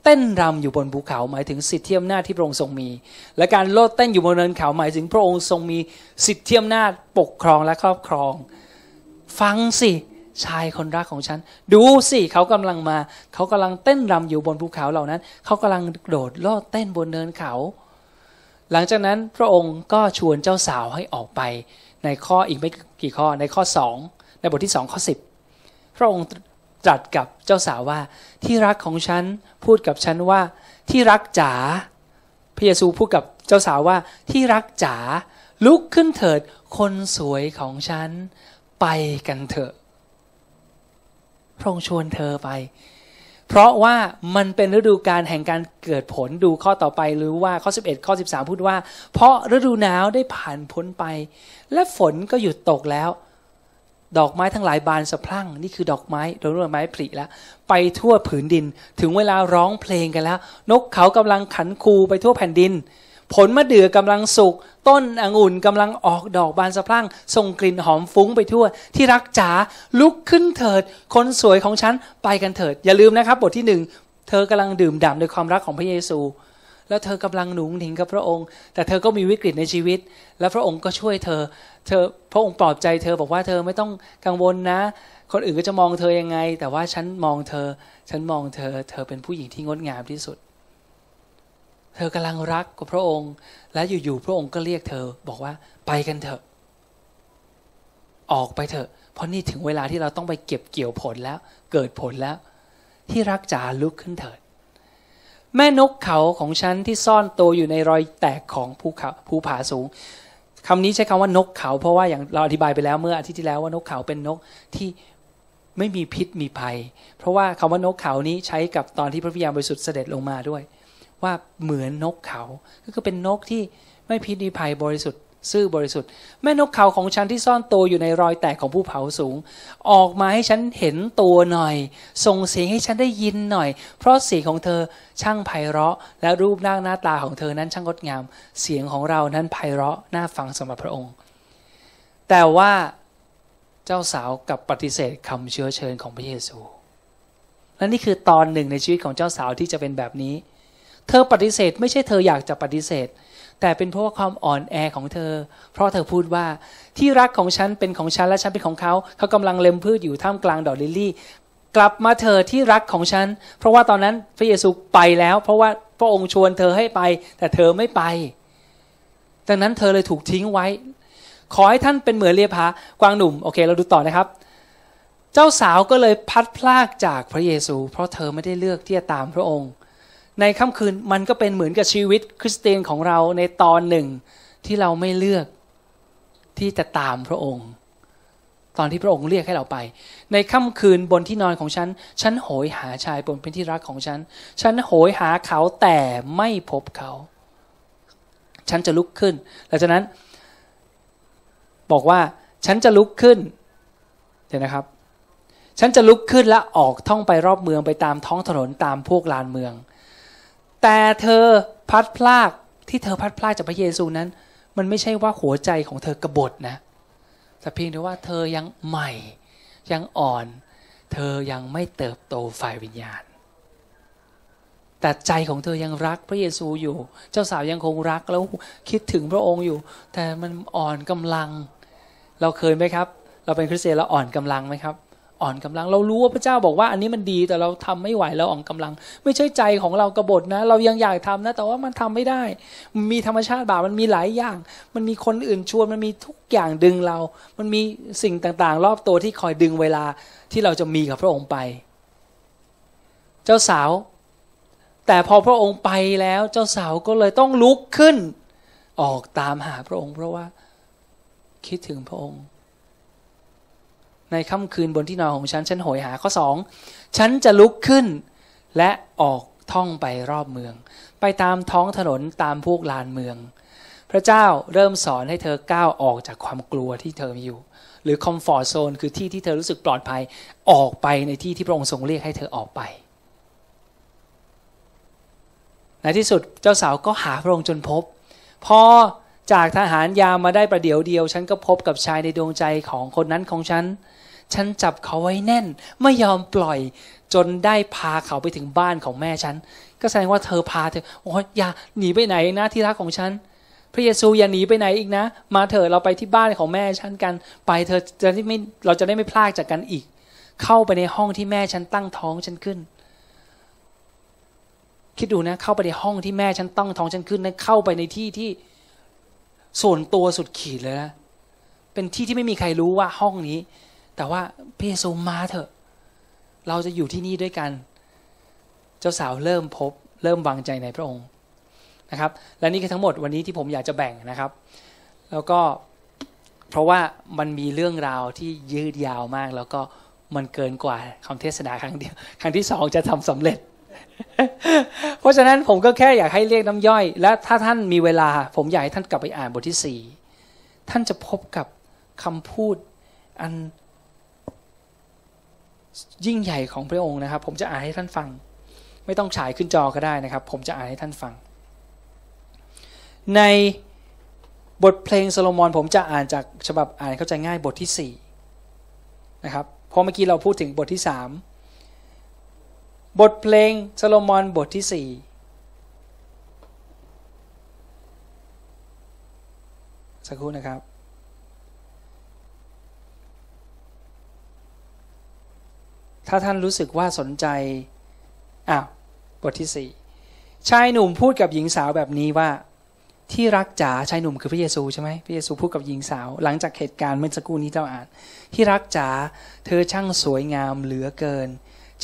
เต้นรำอยู่บนภูเขาหมายถึงสิทธิอำนาจที่พระองค์ทรงมี และการโลดเต้นอยู่บนเนินเขาหมายถึงพระองค์ทรงมีสิทธิอำนาจปกครองและครอบครอง ฟังสิ ชายคนรักของฉัน ดูสิเขากำลังมา เขากำลังเต้นรำอยู่บนภูเขาเหล่านั้น เขากำลังโดดโลดเต้นบนเนินเขา หลังจากนั้นพระองค์ก็ชวนเจ้าสาวให้ออกไป ในข้ออีกไม่กี่ข้อในข้อสองในบทที่สองข้อสิบพระองค์ตรัสกับเจ้าสาวว่าที่รักของฉันพูดกับฉันว่าที่รักจ๋าพระเยซูพูดกับเจ้าสาวว่าที่รักจ๋าลุกขึ้นเถิดคนสวยของฉัน ไปกันเถอะ พระองค์ชวนเธอไป เพราะว่ามันเป็นฤดูการแห่งการเกิดผลดูข้อต่อไปหรือว่าข้อ 11 ข้อ 13 พูดว่า เพราะฤดูหนาวได้ผ่านพ้นไป และฝนก็หยุดตกแล้ว ดอกไม้ทั้งหลายบานสะพรั่ง นี่คือดอกไม้ดอกไม้ผลิแล้ว ไปทั่วผืนดิน ถึงเวลาร้องเพลงกันแล้ว นกเขากำลังขันคูไปทั่วแผ่นดิน ผลมะเดื่อกำลังสุก ต้นองุ่นกำลังออกดอกบานสะพรั่งส่งกลิ่นหอมฟุ้งไปทั่ว ที่รักจ๋าลุกขึ้นเถิด คนสวยของฉันไปกันเถิด อย่าลืมนะครับ บทที่หนึ่งเธอกำลังดื่มด่ำในความรักของพระเยซู แล้วเธอกำลังหนุงหนิงกับพระองค์ แต่เธอก็มีวิกฤตในชีวิต แล้วพระองค์ก็ช่วยเธอ เธอพระองค์ปลอบใจเธอบอกว่าเธอไม่ต้องกังวลนะ คนอื่นก็จะมองเธอยังไง แต่ว่าฉันมองเธอ ฉันมองเธอ เธอเป็นผู้หญิงที่งดงามที่สุด เธอกำลังรักกับพระองค์ และอยู่ๆพระองค์ก็เรียกเธอ บอกว่าไปกันเถอะ ออกไปเถอะ เพราะนี่ถึงเวลาที่เราต้องไปเก็บเกี่ยวผลแล้ว เกิดผลแล้ว ที่รักจ๋าลุกขึ้นเถิด แม่นกเขาของฉันที่ซ่อนตัวอยู่ในรอยแตกของภูเขาภูผาสูงคำนี้ใช้คำว่านกเขาเพราะว่าอย่างเราอธิบายไปแล้วเมื่ออาทิตย์ที่แล้วว่านกเขาเป็นนกที่ไม่มีพิษมีภัย เพราะว่าคำว่านกเขานี้ใช้กับตอนที่พระวิญญาณบริสุทธิ์เสด็จลงมาด้วย ว่าเหมือนนกเขา ก็คือเป็นนกที่ไม่พิษมีภัยบริสุทธิ์ ซื่อบริสุทธิ์ แม่นกเขาของฉันที่ซ่อนตัวอยู่ในรอยแตกของภูเขาสูง ออกมาให้ฉันเห็นตัวหน่อย ส่งเสียงให้ฉันได้ยินหน่อย เพราะเสียงของเธอช่างไพเราะ และรูปร่างหน้าตาของเธอนั้นช่างงดงาม เสียงของเรานั้นไพเราะน่าฟังสำหรับพระองค์ แต่ว่าเจ้าสาวกับปฏิเสธคำเชื้อเชิญของพระเยซูและนี่คือตอนหนึ่งในชีวิตของเจ้าสาวที่จะเป็นแบบนี้ เธอปฏิเสธ ไม่ใช่เธออยากจะปฏิเสธ แต่เป็นเพราะว่าความอ่อนแอของเธอ เพราะเธอพูดว่าที่รักของฉันเป็นของฉันและฉันเป็นของเขา เขากำลังเล็มพืชอยู่ท่ามกลางดอกลิลลี่กลับมาเธอที่รักของฉัน เพราะว่าตอนนั้นพระเยซูไปแล้ว เพราะว่าพระองค์ชวนเธอให้ไป แต่เธอไม่ไป ดังนั้นเธอเลยถูกทิ้งไว้ ขอให้ท่านเป็นเหมือนเลียพากวางหนุ่ม โอเค เราดูต่อนะครับ เจ้าสาวก็เลยพัดพลากจากพระเยซู เพราะเธอไม่ได้เลือกที่จะตามพระองค์ ในค่ำคืนมันก็เป็นเหมือนกับชีวิตคริสเตียนของเราในตอนหนึ่งที่เราไม่เลือกที่จะตามพระองค์ ตอนที่พระองค์เรียกให้เราไป ในค่ำคืนบนที่นอนของฉัน ฉันโหยหาชายบนเป็นที่รักของฉัน ฉันโหยหาเขาแต่ไม่พบเขา ฉันจะลุกขึ้นหลังจากนั้น บอกว่าฉันจะลุกขึ้นเดี๋ยวนะครับ ฉันจะลุกขึ้นและออกท่องไปรอบเมืองไปตามท้องถนนตามพวกลานเมือง แต่เธอพัดพลากที่เธอพัดพลากจากพระเยซูนั้น มันไม่ใช่ว่าหัวใจของเธอกระบฏนะ แต่เพียงแต่ว่าเธอยังใหม่ยังอ่อน เธอยังไม่เติบโตฝ่ายวิญญาณ แต่ใจของเธอยังรักพระเยซูอยู่ เจ้าสาวยังคงรักแล้วคิดถึงพระองค์อยู่ แต่มันอ่อนกำลัง เราเคยไหมครับ เราเป็นคริสเตียนเราอ่อนกำลังไหมครับ อ่อนกำลัง เรารู้ว่าพระเจ้าบอกว่าอันนี้มันดีแต่เราทำไม่ไหวเราอ่อนกำลัง ไม่ใช่ใจของเรากระบฏนะ เรายังอยากทำนะ แต่ว่ามันทำไม่ได้มันมีธรรมชาติบาปมันมีหลายอย่าง มันมีคนอื่นชวนมันมีทุกอย่างดึงเรา มันมีสิ่งต่างๆ รอบตัวที่คอยดึงเวลาที่เราจะมีกับพระองค์ไป เจ้าสาว แต่พอพระองค์ไปแล้วเจ้าสาวก็เลยต้องลุกขึ้น ออกตามหาพระองค์ เพราะว่า คิดถึงพระองค์ ในค่ำคืนบนที่นอนของฉัน ฉันโหยหาข้อสองฉันจะลุกขึ้นและออกท่องไปรอบเมือง ไปตามท้องถนนตามพวกลานเมือง พระเจ้าเริ่มสอนให้เธอก้าวออกจากความกลัวที่เธอมีอยู่ หรือคอมฟอร์ทโซนคือที่ที่เธอรู้สึกปลอดภัยออกไปในที่ที่พระองค์ทรงเรียกให้เธอออกไปในที่สุดเจ้าสาวก็หาพระองค์จนพบ พอจากทหารยามมาได้ประเดี๋ยวเดียว ฉันก็พบกับชายในดวงใจของคนนั้นของฉัน ฉันจับเขาไว้แน่น ไม่ยอมปล่อย จนได้พาเขาไปถึงบ้านของแม่ฉัน ก็แสดงว่าเธอพาเธอโอ้ยอย่าหนีไปไหนนะที่รักของฉัน พระเยซูอย่าหนีไปไหนอีกนะ มาเถอะเราไปที่บ้านของแม่ฉันกัน ไปเธอจะไม่เราจะได้ไม่พลากจากกันอีก เข้าไปในห้องที่แม่ฉันตั้งท้องฉันขึ้น คิดดูนะ เข้าไปในห้องที่แม่ฉันตั้งท้องฉันขึ้นนะเข้าไปในที่ที่ส่วนตัวสุดขีดเลยนะเป็นที่ที่ไม่มีใครรู้ว่าห้องนี้ แต่ว่าพระเยซูมาเถอะ เราจะอยู่ที่นี่ด้วยกัน เจ้าสาวเริ่มพบ เริ่มวางใจในพระองค์นะครับ และนี่คือทั้งหมดวันนี้ที่ผมอยากจะแบ่งนะครับ แล้วก็เพราะว่ามันมีเรื่องราวที่ยืดยาวมาก แล้วก็มันเกินกว่าคำเทศนาครั้งเดียว ครั้งที่สองจะทำสำเร็จ เพราะฉะนั้นผมก็แค่อยากให้เรียกน้ำย่อย และถ้าท่านมีเวลา ผมอยากให้ท่านกลับไปอ่านบทที่สี่ท่านจะพบกับคำพูดอัน ยิ่งใหญ่ของพระองค์นะครับ ผมจะอ่านให้ท่านฟัง ไม่ต้องฉายขึ้นจอก็ได้นะครับ ผมจะอ่านให้ท่านฟัง ในบทเพลงโซโลมอนผมจะอ่านจากฉบับอ่านเข้าใจง่ายบทที่สี่นะครับเพราะเมื่อกี้เราพูดถึงบทที่สามบทเพลงซาโลมอนบทที่สี่สักครู่นะครับ ถ้าท่านรู้สึกว่าสนใจอ้าวบทที่สี่ชายหนุ่มพูดกับหญิงสาวแบบนี้ว่า ที่รักจ๋าชายหนุ่มคือพระเยซูใช่ไหมพระเยซูพูดกับหญิงสาว หลังจากเหตุการณ์เมื่อสักครู่นี้เจ้าอ่าน ที่รักจ๋าเธอช่างสวยงามเหลือเกิน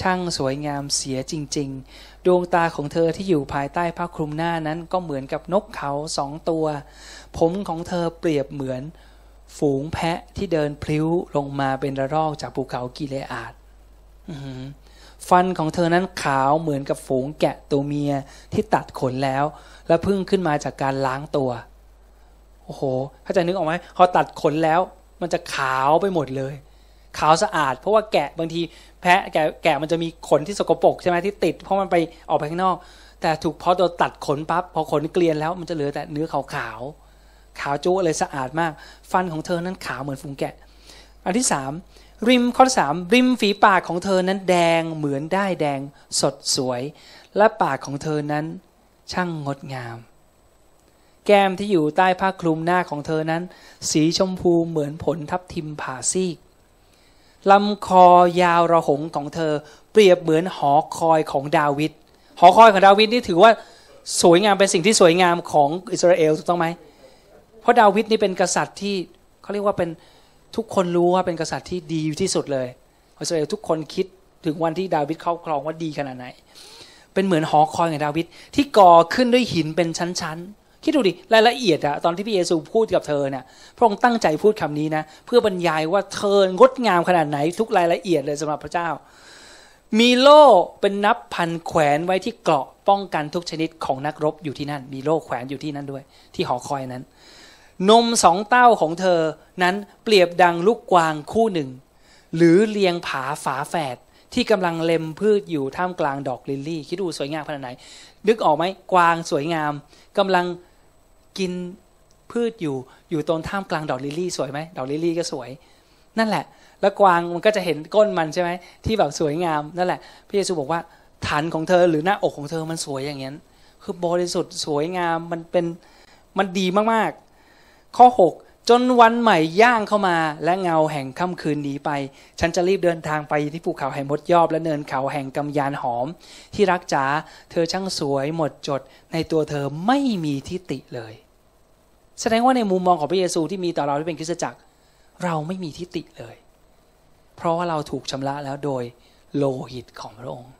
ช่างสวยงามเสียจริง ๆ ดวงตาของเธอที่อยู่ภายใต้ผ้าคลุมหน้านั้นก็เหมือนกับนกเขาสองตัว ผมของเธอเปรียบเหมือนฝูงแพะที่เดินพลิ้วลงมาเป็นระลอกจากภูเขากิเลอาด ฟันของเธอนั้นขาวเหมือนกับฝูงแกะตัวเมียที่ตัดขนแล้ว และพึ่งขึ้นมาจากการล้างตัว โอ้โหเข้าใจนึกออกไหมพอตัดขนแล้ว มันจะขาวไปหมดเลย ขาวสะอาด เพราะว่าแกะบางที แพะแกะแกะมันจะมีขนที่สกปรกใช่ไหมที่ติด เพราะมันไปออกไปข้างนอก แต่ถูกพอโดนตัดขนปั๊บพอขนเกลียนแล้วมันจะเหลือแต่เนื้อขาวขาวขาวจุเลยสะอาดมาก ฟันของเธอนั้นขาวเหมือนฝูงแกะ อันที่สาม ริมข้อสามริมฝีปากของเธอนั้นแดงเหมือนได้แดงสดสวย และปากของเธอนั้น ช่างงดงาม แก้มที่อยู่ใต้ผ้าคลุมหน้าของเธอนั้น สีชมพูเหมือนผลทับทิมผ่าซีกลำคอยาวระหงของเธอ เปรียบเหมือนหอคอยของดาวิดหอคอยของดาวิดนี่ถือว่าสวยงามเป็นสิ่งที่สวยงามของอิสราเอลถูกต้องไหมเพราะดาวิดนี่เป็นกษัตริย์ที่เขาเรียกว่าเป็น ทุกคนรู้ว่าเป็นกษัตริย์ที่ดีที่สุดเลยอิสราเอลทุกคนคิดถึงวันที่ดาวิดเข้าครองว่าดีขนาดไหน เป็นเหมือนหอคอยของดาวิดที่ก่อขึ้นด้วยหินเป็นชั้นๆคิดดูดิรายละเอียดอะตอนที่พระเยซูพูดกับเธอเนี่ยพระองค์ตั้งใจพูดคำนี้นะเพื่อบรรยายว่าเธองดงามขนาดไหน ทุกรายละเอียดเลยสำหรับพระเจ้า มีโล่เป็นนับพันแขวนไว้ที่เกราะป้องกันทุกชนิดของนักรบอยู่ที่นั่น มีโล่แขวนอยู่ที่นั่นด้วย ที่หอคอยนั้น นมสองเต้าของเธอนั้นเปรียบดังลูกกวางคู่หนึ่ง หรือเลียงผาฝาแฝดที่กำลังเล็มพืชอยู่ท่ามกลางดอกลิลลี่ คิดดูสวยงามขนาดไหน นึกออกไหมกวางสวยงามกำลังกินพืชอยู่อยู่ตรงท่ามกลางดอกลิลลี่สวยไหมดอกลิลลี่ก็สวย นั่นแหละ แล้วกวางมันก็จะเห็นก้นมันใช่ไหมที่แบบสวยงามนั่นแหละพระเยซูบอกว่าถันของเธอหรือหน้าอกของเธอมันสวยอย่างนี้คือบริสุทธิ์สวยงามมันเป็นมันดีมากๆ ข้อ 6 จนวันใหม่ย่างเข้ามาและเงาแห่งค่ำคืนหนีไป ฉันจะรีบเดินทางไปที่ภูเขาแห่งมดยอบและเนินเขาแห่งกำยานหอม ที่รักจ๋าเธอช่างสวยหมดจด ในตัวเธอไม่มีทิฏฐิเลย แสดงว่าในมุมมองของพระเยซูที่มีต่อเราที่เป็นคริสตจักร เราไม่มีทิฏฐิเลย เพราะว่าเราถูกชำระแล้วโดยโลหิตของพระองค์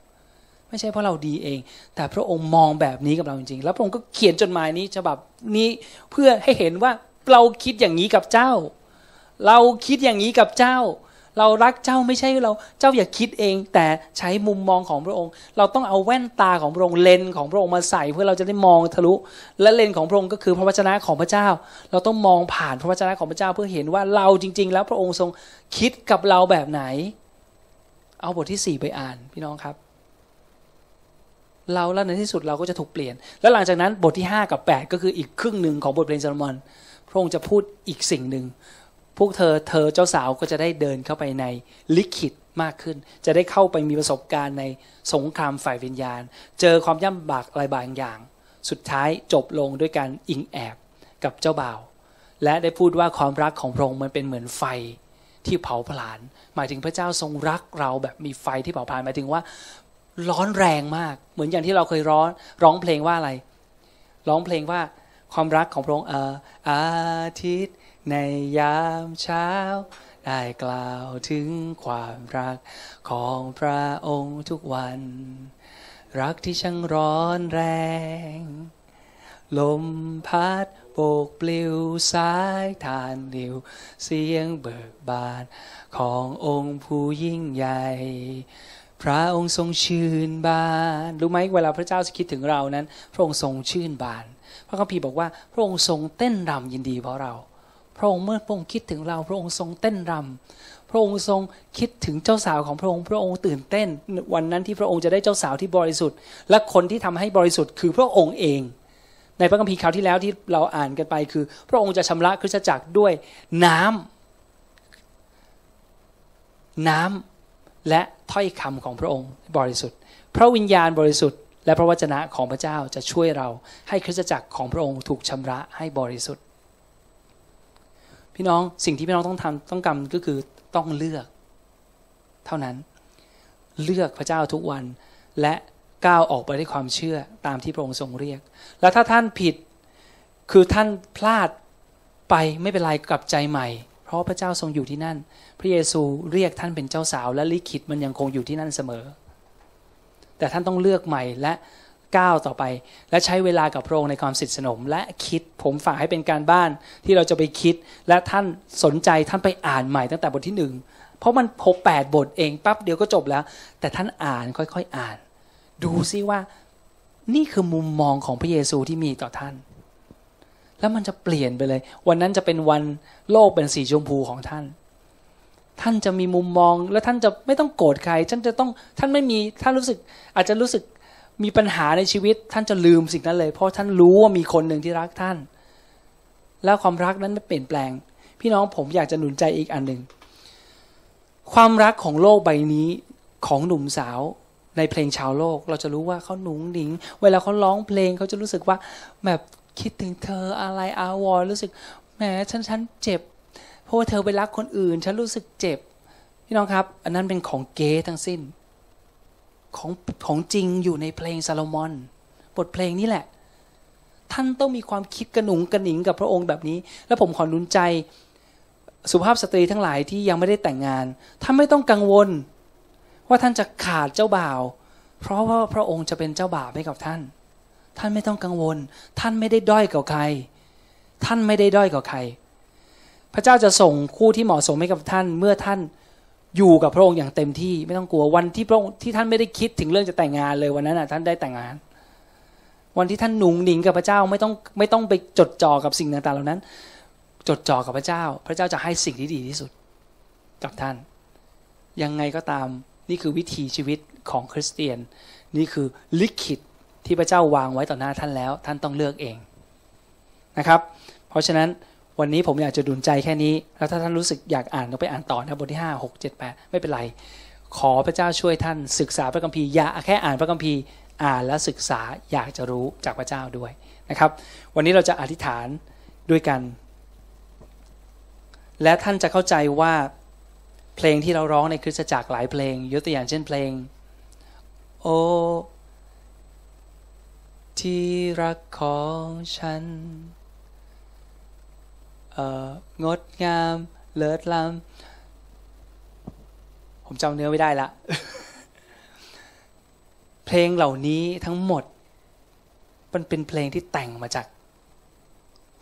ไม่ใช่เพราะเราดีเอง แต่พระองค์มองแบบนี้กับเราจริงๆ แล้วพระองค์ก็เขียนจดหมายนี้ฉบับนี้เพื่อให้เห็นว่า เราคิดอย่างนี้กับเจ้า เราคิดอย่างนี้กับเจ้า เรารักเจ้าไม่ใช่เราเจ้าอย่าคิดเอง แต่ใช้มุมมองของพระองค์ เราต้องเอาแว่นตาของพระองค์เลนของพระองค์มาใส่เพื่อเราจะได้มองทะลุ และเลนของพระองค์ก็คือพระวจนะของพระเจ้า เราต้องมองผ่านพระวจนะของพระเจ้าเพื่อเห็นว่าเราจริง ๆ แล้วพระองค์ทรงคิดกับเราแบบไหน เอาบทที่สี่ไปอ่านพี่น้องครับเราแล้วในที่สุดเราก็จะถูกเปลี่ยน แล้วหลังจากนั้นบทที่ 5 กับ 8 ก็คืออีกครึ่งหนึ่งของบทเพลงซาโลมอน พระองค์จะพูดอีกสิ่งหนึ่ง พวกเธอเธอเจ้าสาวก็จะได้เดินเข้าไปในลิขิตมากขึ้น จะได้เข้าไปมีประสบการณ์ในสงครามฝ่ายวิญญาณ เจอความย่ำบากอะไรบางอย่าง สุดท้ายจบลงด้วยการอิงแอบกับเจ้าบ่าว และได้พูดว่าความรักของพระองค์มันเป็นเหมือนไฟที่เผาผลาญหมายถึงพระเจ้าทรงรักเราแบบมีไฟที่เผาผลาญหมายถึงว่าร้อนแรงมาก เหมือนอย่างที่เราเคยร้อนร้องเพลงว่าอะไร ร้องเพลงว่า ความรักของพระองค์อาทิตย์ในยามเช้า ได้กล่าวถึงความรักของพระองค์ทุกวัน รักที่ช่างร้อนแรง ลมพัดโบกปลิวสายทานดิว เสียงเบิกบานขององค์ผู้ยิ่งใหญ่พระองค์ทรงชื่นบาน รู้ไหมเวลาพระเจ้าคิดถึงเรานั้น พระองค์ทรงชื่นบาน พระคัมภีร์บอกว่า พระองค์ทรงเต้นรำยินดีเพราะเรา พระองค์เมื่อพระองค์คิดถึงเรา พระองค์ทรงเต้นรำพระองค์ทรงคิดถึงเจ้าสาวของพระองค์ พระองค์ตื่นเต้น วันนั้นที่พระองค์จะได้เจ้าสาวที่บริสุทธิ์ และคนที่ทำให้บริสุทธิ์คือพระองค์เอง ในพระคัมภีร์คราวที่แล้วที่เราอ่านกันไปคือ พระองค์จะชำระคริสตจักรด้วยน้ำน้ำและถ้อยคำของพระองค์บริสุทธิ์ พระวิญญาณบริสุทธิ์ และพระวจนะของพระเจ้าจะช่วยเราให้คริสตจักรของพระองค์ถูกชำระให้บริสุทธิ์ พี่น้องสิ่งที่พี่น้องต้องทำต้องกำก็คือต้องเลือก เท่านั้นเลือกพระเจ้าทุกวันและก้าวออกไปด้วยความเชื่อตามที่พระองค์ทรงเรียก แล้วถ้าท่านผิดคือท่านพลาดไปไม่เป็นไรกลับใจใหม่ เพราะพระเจ้าทรงอยู่ที่นั่น พระเยซูเรียกท่านเป็นเจ้าสาว และลิขิตมันยังคงอยู่ที่นั่นเสมอ แต่ท่านต้องเลือกใหม่และก้าวต่อไป และใช้เวลากับพระองค์ในความสิทธิสนม และคิดผมฝากให้เป็นการบ้านที่เราจะไปคิด และท่านสนใจท่านไปอ่านใหม่ตั้งแต่บทที่หนึ่งเพราะมันหกแปดบทเองปั๊บเดียวก็จบแล้ว แต่ท่านอ่านค่อยๆอ่าน ดูซิว่า นี่คือมุมมองของพระเยซูที่มีต่อท่าน แล้วมันจะเปลี่ยนไปเลย วันนั้นจะเป็นวันโลกเป็นสีชมพูของท่าน ท่านจะมีมุมมอง แล้วท่านจะไม่ต้องโกรธใคร ท่านจะต้องท่านไม่มีท่านรู้สึก อาจจะรู้สึกมีปัญหาในชีวิต ท่านจะลืมสิ่งนั้นเลย เพราะท่านรู้ว่ามีคนหนึ่งที่รักท่าน แล้วความรักนั้นไม่เปลี่ยนแปลง พี่น้องผมอยากจะหนุนใจอีกอันหนึ่งความรักของโลกใบนี้ของหนุ่มสาวในเพลงชาวโลก เราจะรู้ว่าเขาหนุ่งหนิง เวลาเขาร้องเพลงเขาจะรู้สึกว่าแบบคิดถึงเธออะไรอาวรรู้สึกแหมฉันฉันเจ็บ เพราะเธอไปรักคนอื่น ฉันรู้สึกเจ็บ พี่น้องครับ อันนั้นเป็นของเก๊ทั้งสิ้น ของของจริงอยู่ในเพลงซาโลมอน บทเพลงนี้แหละ ท่านต้องมีความคิดกระหนุงกระหนิงกับพระองค์แบบนี้ แล้วผมขอนุนใจสุภาพสตรีทั้งหลายที่ยังไม่ได้แต่งงานท่านไม่ต้องกังวล ว่าท่านจะขาดเจ้าบ่าว เพราะว่าพระองค์จะเป็นเจ้าบ่าวให้กับท่าน ท่านไม่ต้องกังวล ท่านไม่ได้ด้อยกับใคร ท่านไม่ได้ด้อยกับใคร ระเจ้าจะส่งคู่ที่เหมาะสมให้กับท่านเมื่อท่านอยู่กับพระองค์อย่างเต็มที่ไม่ต้องกลัววันที่พระองค์ที่ท่านไม่ได้คิดถึงเรื่องจะแต่งงานเลยวันนั้นอะท่านได้แต่งงาน วันที่ท่านหนุงหนิงกับพระเจ้าไม่ต้องไม่ต้องไปจดจ่อกับสิ่งต่างๆเหล่านั้น จดจ่อกับพระเจ้า พระเจ้าจะให้สิ่งที่ดีที่สุดกับท่าน ยังไงก็ตามนี่คือวิถีชีวิตของคริสเตียน นี่คือลิขิตที่พระเจ้าวางไว้ต่อหน้าท่านแล้ว ท่านต้องเลือกเองนะครับ เพราะฉะนั้น วันนี้ผมอยากจะดุลใจแค่นี้ แล้วถ้าท่านรู้สึกอยากอ่านก็ไปอ่านต่อนะบทที่5 6 7 8ไม่เป็นไร ขอพระเจ้าช่วยท่านศึกษาพระคัมภีร์อย่าแค่อ่านพระคัมภีร์อ่านและศึกษาอยากจะรู้จากพระเจ้าด้วยนะครับ วันนี้เราจะอธิษฐานด้วยกัน และท่านจะเข้าใจว่าเพลงที่เราร้องในคริสตจักรหลายเพลงยกตัวอย่างเช่นเพลง โอ้ที่รักของฉัน งดงาม เลิศล้ำผมจำเนื้อไม่ได้ละ เพลงเหล่านี้ทั้งหมด มันเป็นเพลงที่แต่งมาจาก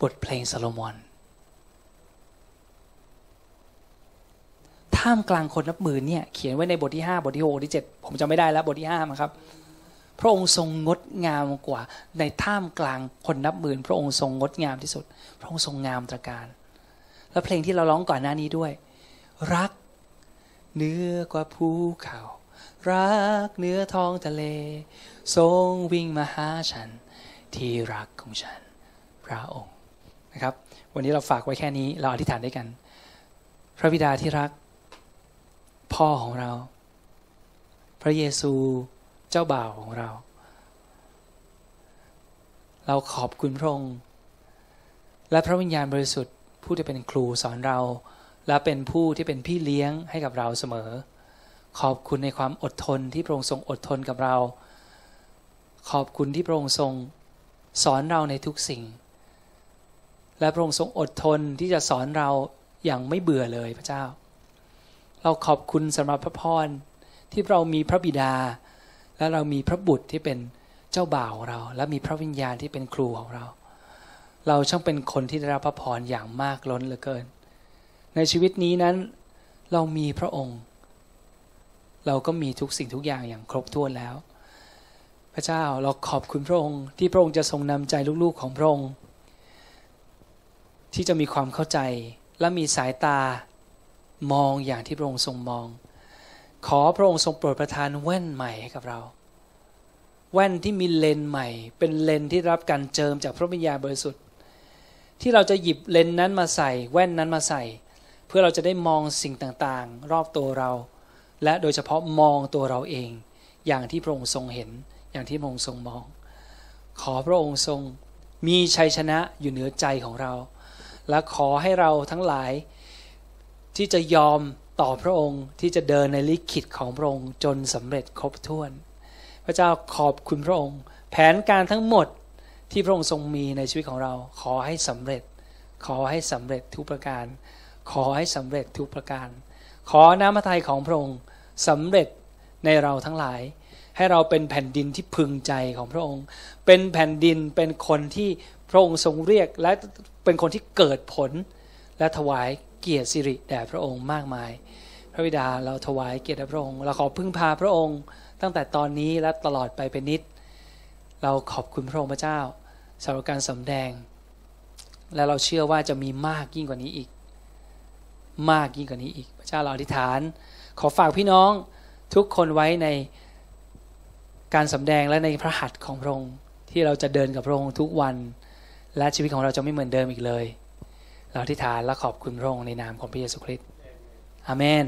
บทเพลงโซโลมอน ท่ามกลางคนนับหมื่นเนี่ย เขียนไว้ในบทที่ 5 บทที่ 6 บทที่ 7 ผมจำไม่ได้แล้ว บทที่5มั้งครับ พระองค์ทรงงดงามกว่า ในท่ามกลางคนนับหมื่น พระองค์ทรงงดงามที่สุด พระองค์ทรงงามตระการ แล้วเพลงที่เราร้องก่อนหน้านี้ด้วย รักเนื้อกว่าภูเขา รักเนื้อท้องทะเล ทรงวิ่งมาหาฉัน ที่รักของฉัน พระองค์นะครับ วันนี้เราฝากไว้แค่นี้เราอธิษฐานด้วยกัน พระบิดาที่รัก พ่อของเรา พระเยซู เจ้าบ่าวของเรา เราขอบคุณพระองค์ และพระวิญญาณบริสุทธิ์ ผู้ที่เป็นครูสอนเรา และเป็นผู้ที่เป็นพี่เลี้ยงให้กับเราเสมอ ขอบคุณในความอดทนที่พระองค์ทรงอดทนกับเรา ขอบคุณที่พระองค์ทรงสอนเราในทุกสิ่ง และพระองค์ทรงอดทนที่จะสอนเราอย่างไม่เบื่อเลยพระเจ้า เราขอบคุณสำหรับพระพรที่เรามีพระบิดา และเรามีพระบุตรที่เป็นเจ้าบ่าวของเรา และมีพระวิญญาณที่เป็นครูของเรา เราช่างเป็นคนที่ได้รับพระพรอย่างมากล้นเหลือเกิน ในชีวิตนี้นั้นเรามีพระองค์ เราก็มีทุกสิ่งทุกอย่างอย่างครบถ้วนแล้ว พระเจ้าเราขอบคุณพระองค์ที่พระองค์จะทรงนำใจลูกๆของพระองค์ ที่จะมีความเข้าใจและมีสายตามองอย่างที่พระองค์ทรงมอง ขอพระองค์ทรงโปรดประทานแว่นใหม่ให้กับเรา แว่นที่มีเลนใหม่ เป็นเลนที่รับการเจิมจากพระวิญญาณบริสุทธิ์ ที่เราจะหยิบเลนนั้นมาใส่ แว่นนั้นมาใส่ เพื่อเราจะได้มองสิ่งต่างๆ รอบตัวเรา และโดยเฉพาะมองตัวเราเอง อย่างที่พระองค์ทรงเห็น อย่างที่พระองค์ทรงมอง ขอพระองค์ทรงมีชัยชนะอยู่เหนือใจของเรา และขอให้เราทั้งหลายที่จะยอม ต่อพระองค์ที่จะเดินในลิขิตของพระองค์จนสำเร็จครบถ้วน พระเจ้าขอบคุณพระองค์ แผนการทั้งหมดที่พระองค์ทรงมีในชีวิตของเรา ขอให้สำเร็จ ขอให้สำเร็จทุกประการ ขอให้สำเร็จทุกประการ ขอน้ำพระทัยของพระองค์สำเร็จในเราทั้งหลาย ให้เราเป็นแผ่นดินที่พึงใจของพระองค์ เป็นแผ่นดินเป็นคนที่พระองค์ทรงเรียกและเป็นคนที่เกิดผล และถวายเกียรติสิริแด่พระองค์มากมาย ระบิดาเราถวายเกียรติพระองค์ เราขอพึ่งพาพระองค์ ตั้งแต่ตอนนี้และตลอดไปเป็นนิด เราขอบคุณพระองค์พระเจ้าสำหรับการสำแดง และเราเชื่อว่าจะมีมากยิ่งกว่านี้อีก มากยิ่งกว่านี้อีก พระเจ้าเราอธิษฐาน ขอฝากพี่น้องทุกคนไว้ในการสำแดงและในพระหัตถ์ของพระองค์ที่เราจะเดินกับพระองค์ทุกวัน และชีวิตของเราจะไม่เหมือนเดิมอีกเลย เราอธิษฐานและขอบคุณพระองค์ในนามของพระเยซูคริสต์อาเมน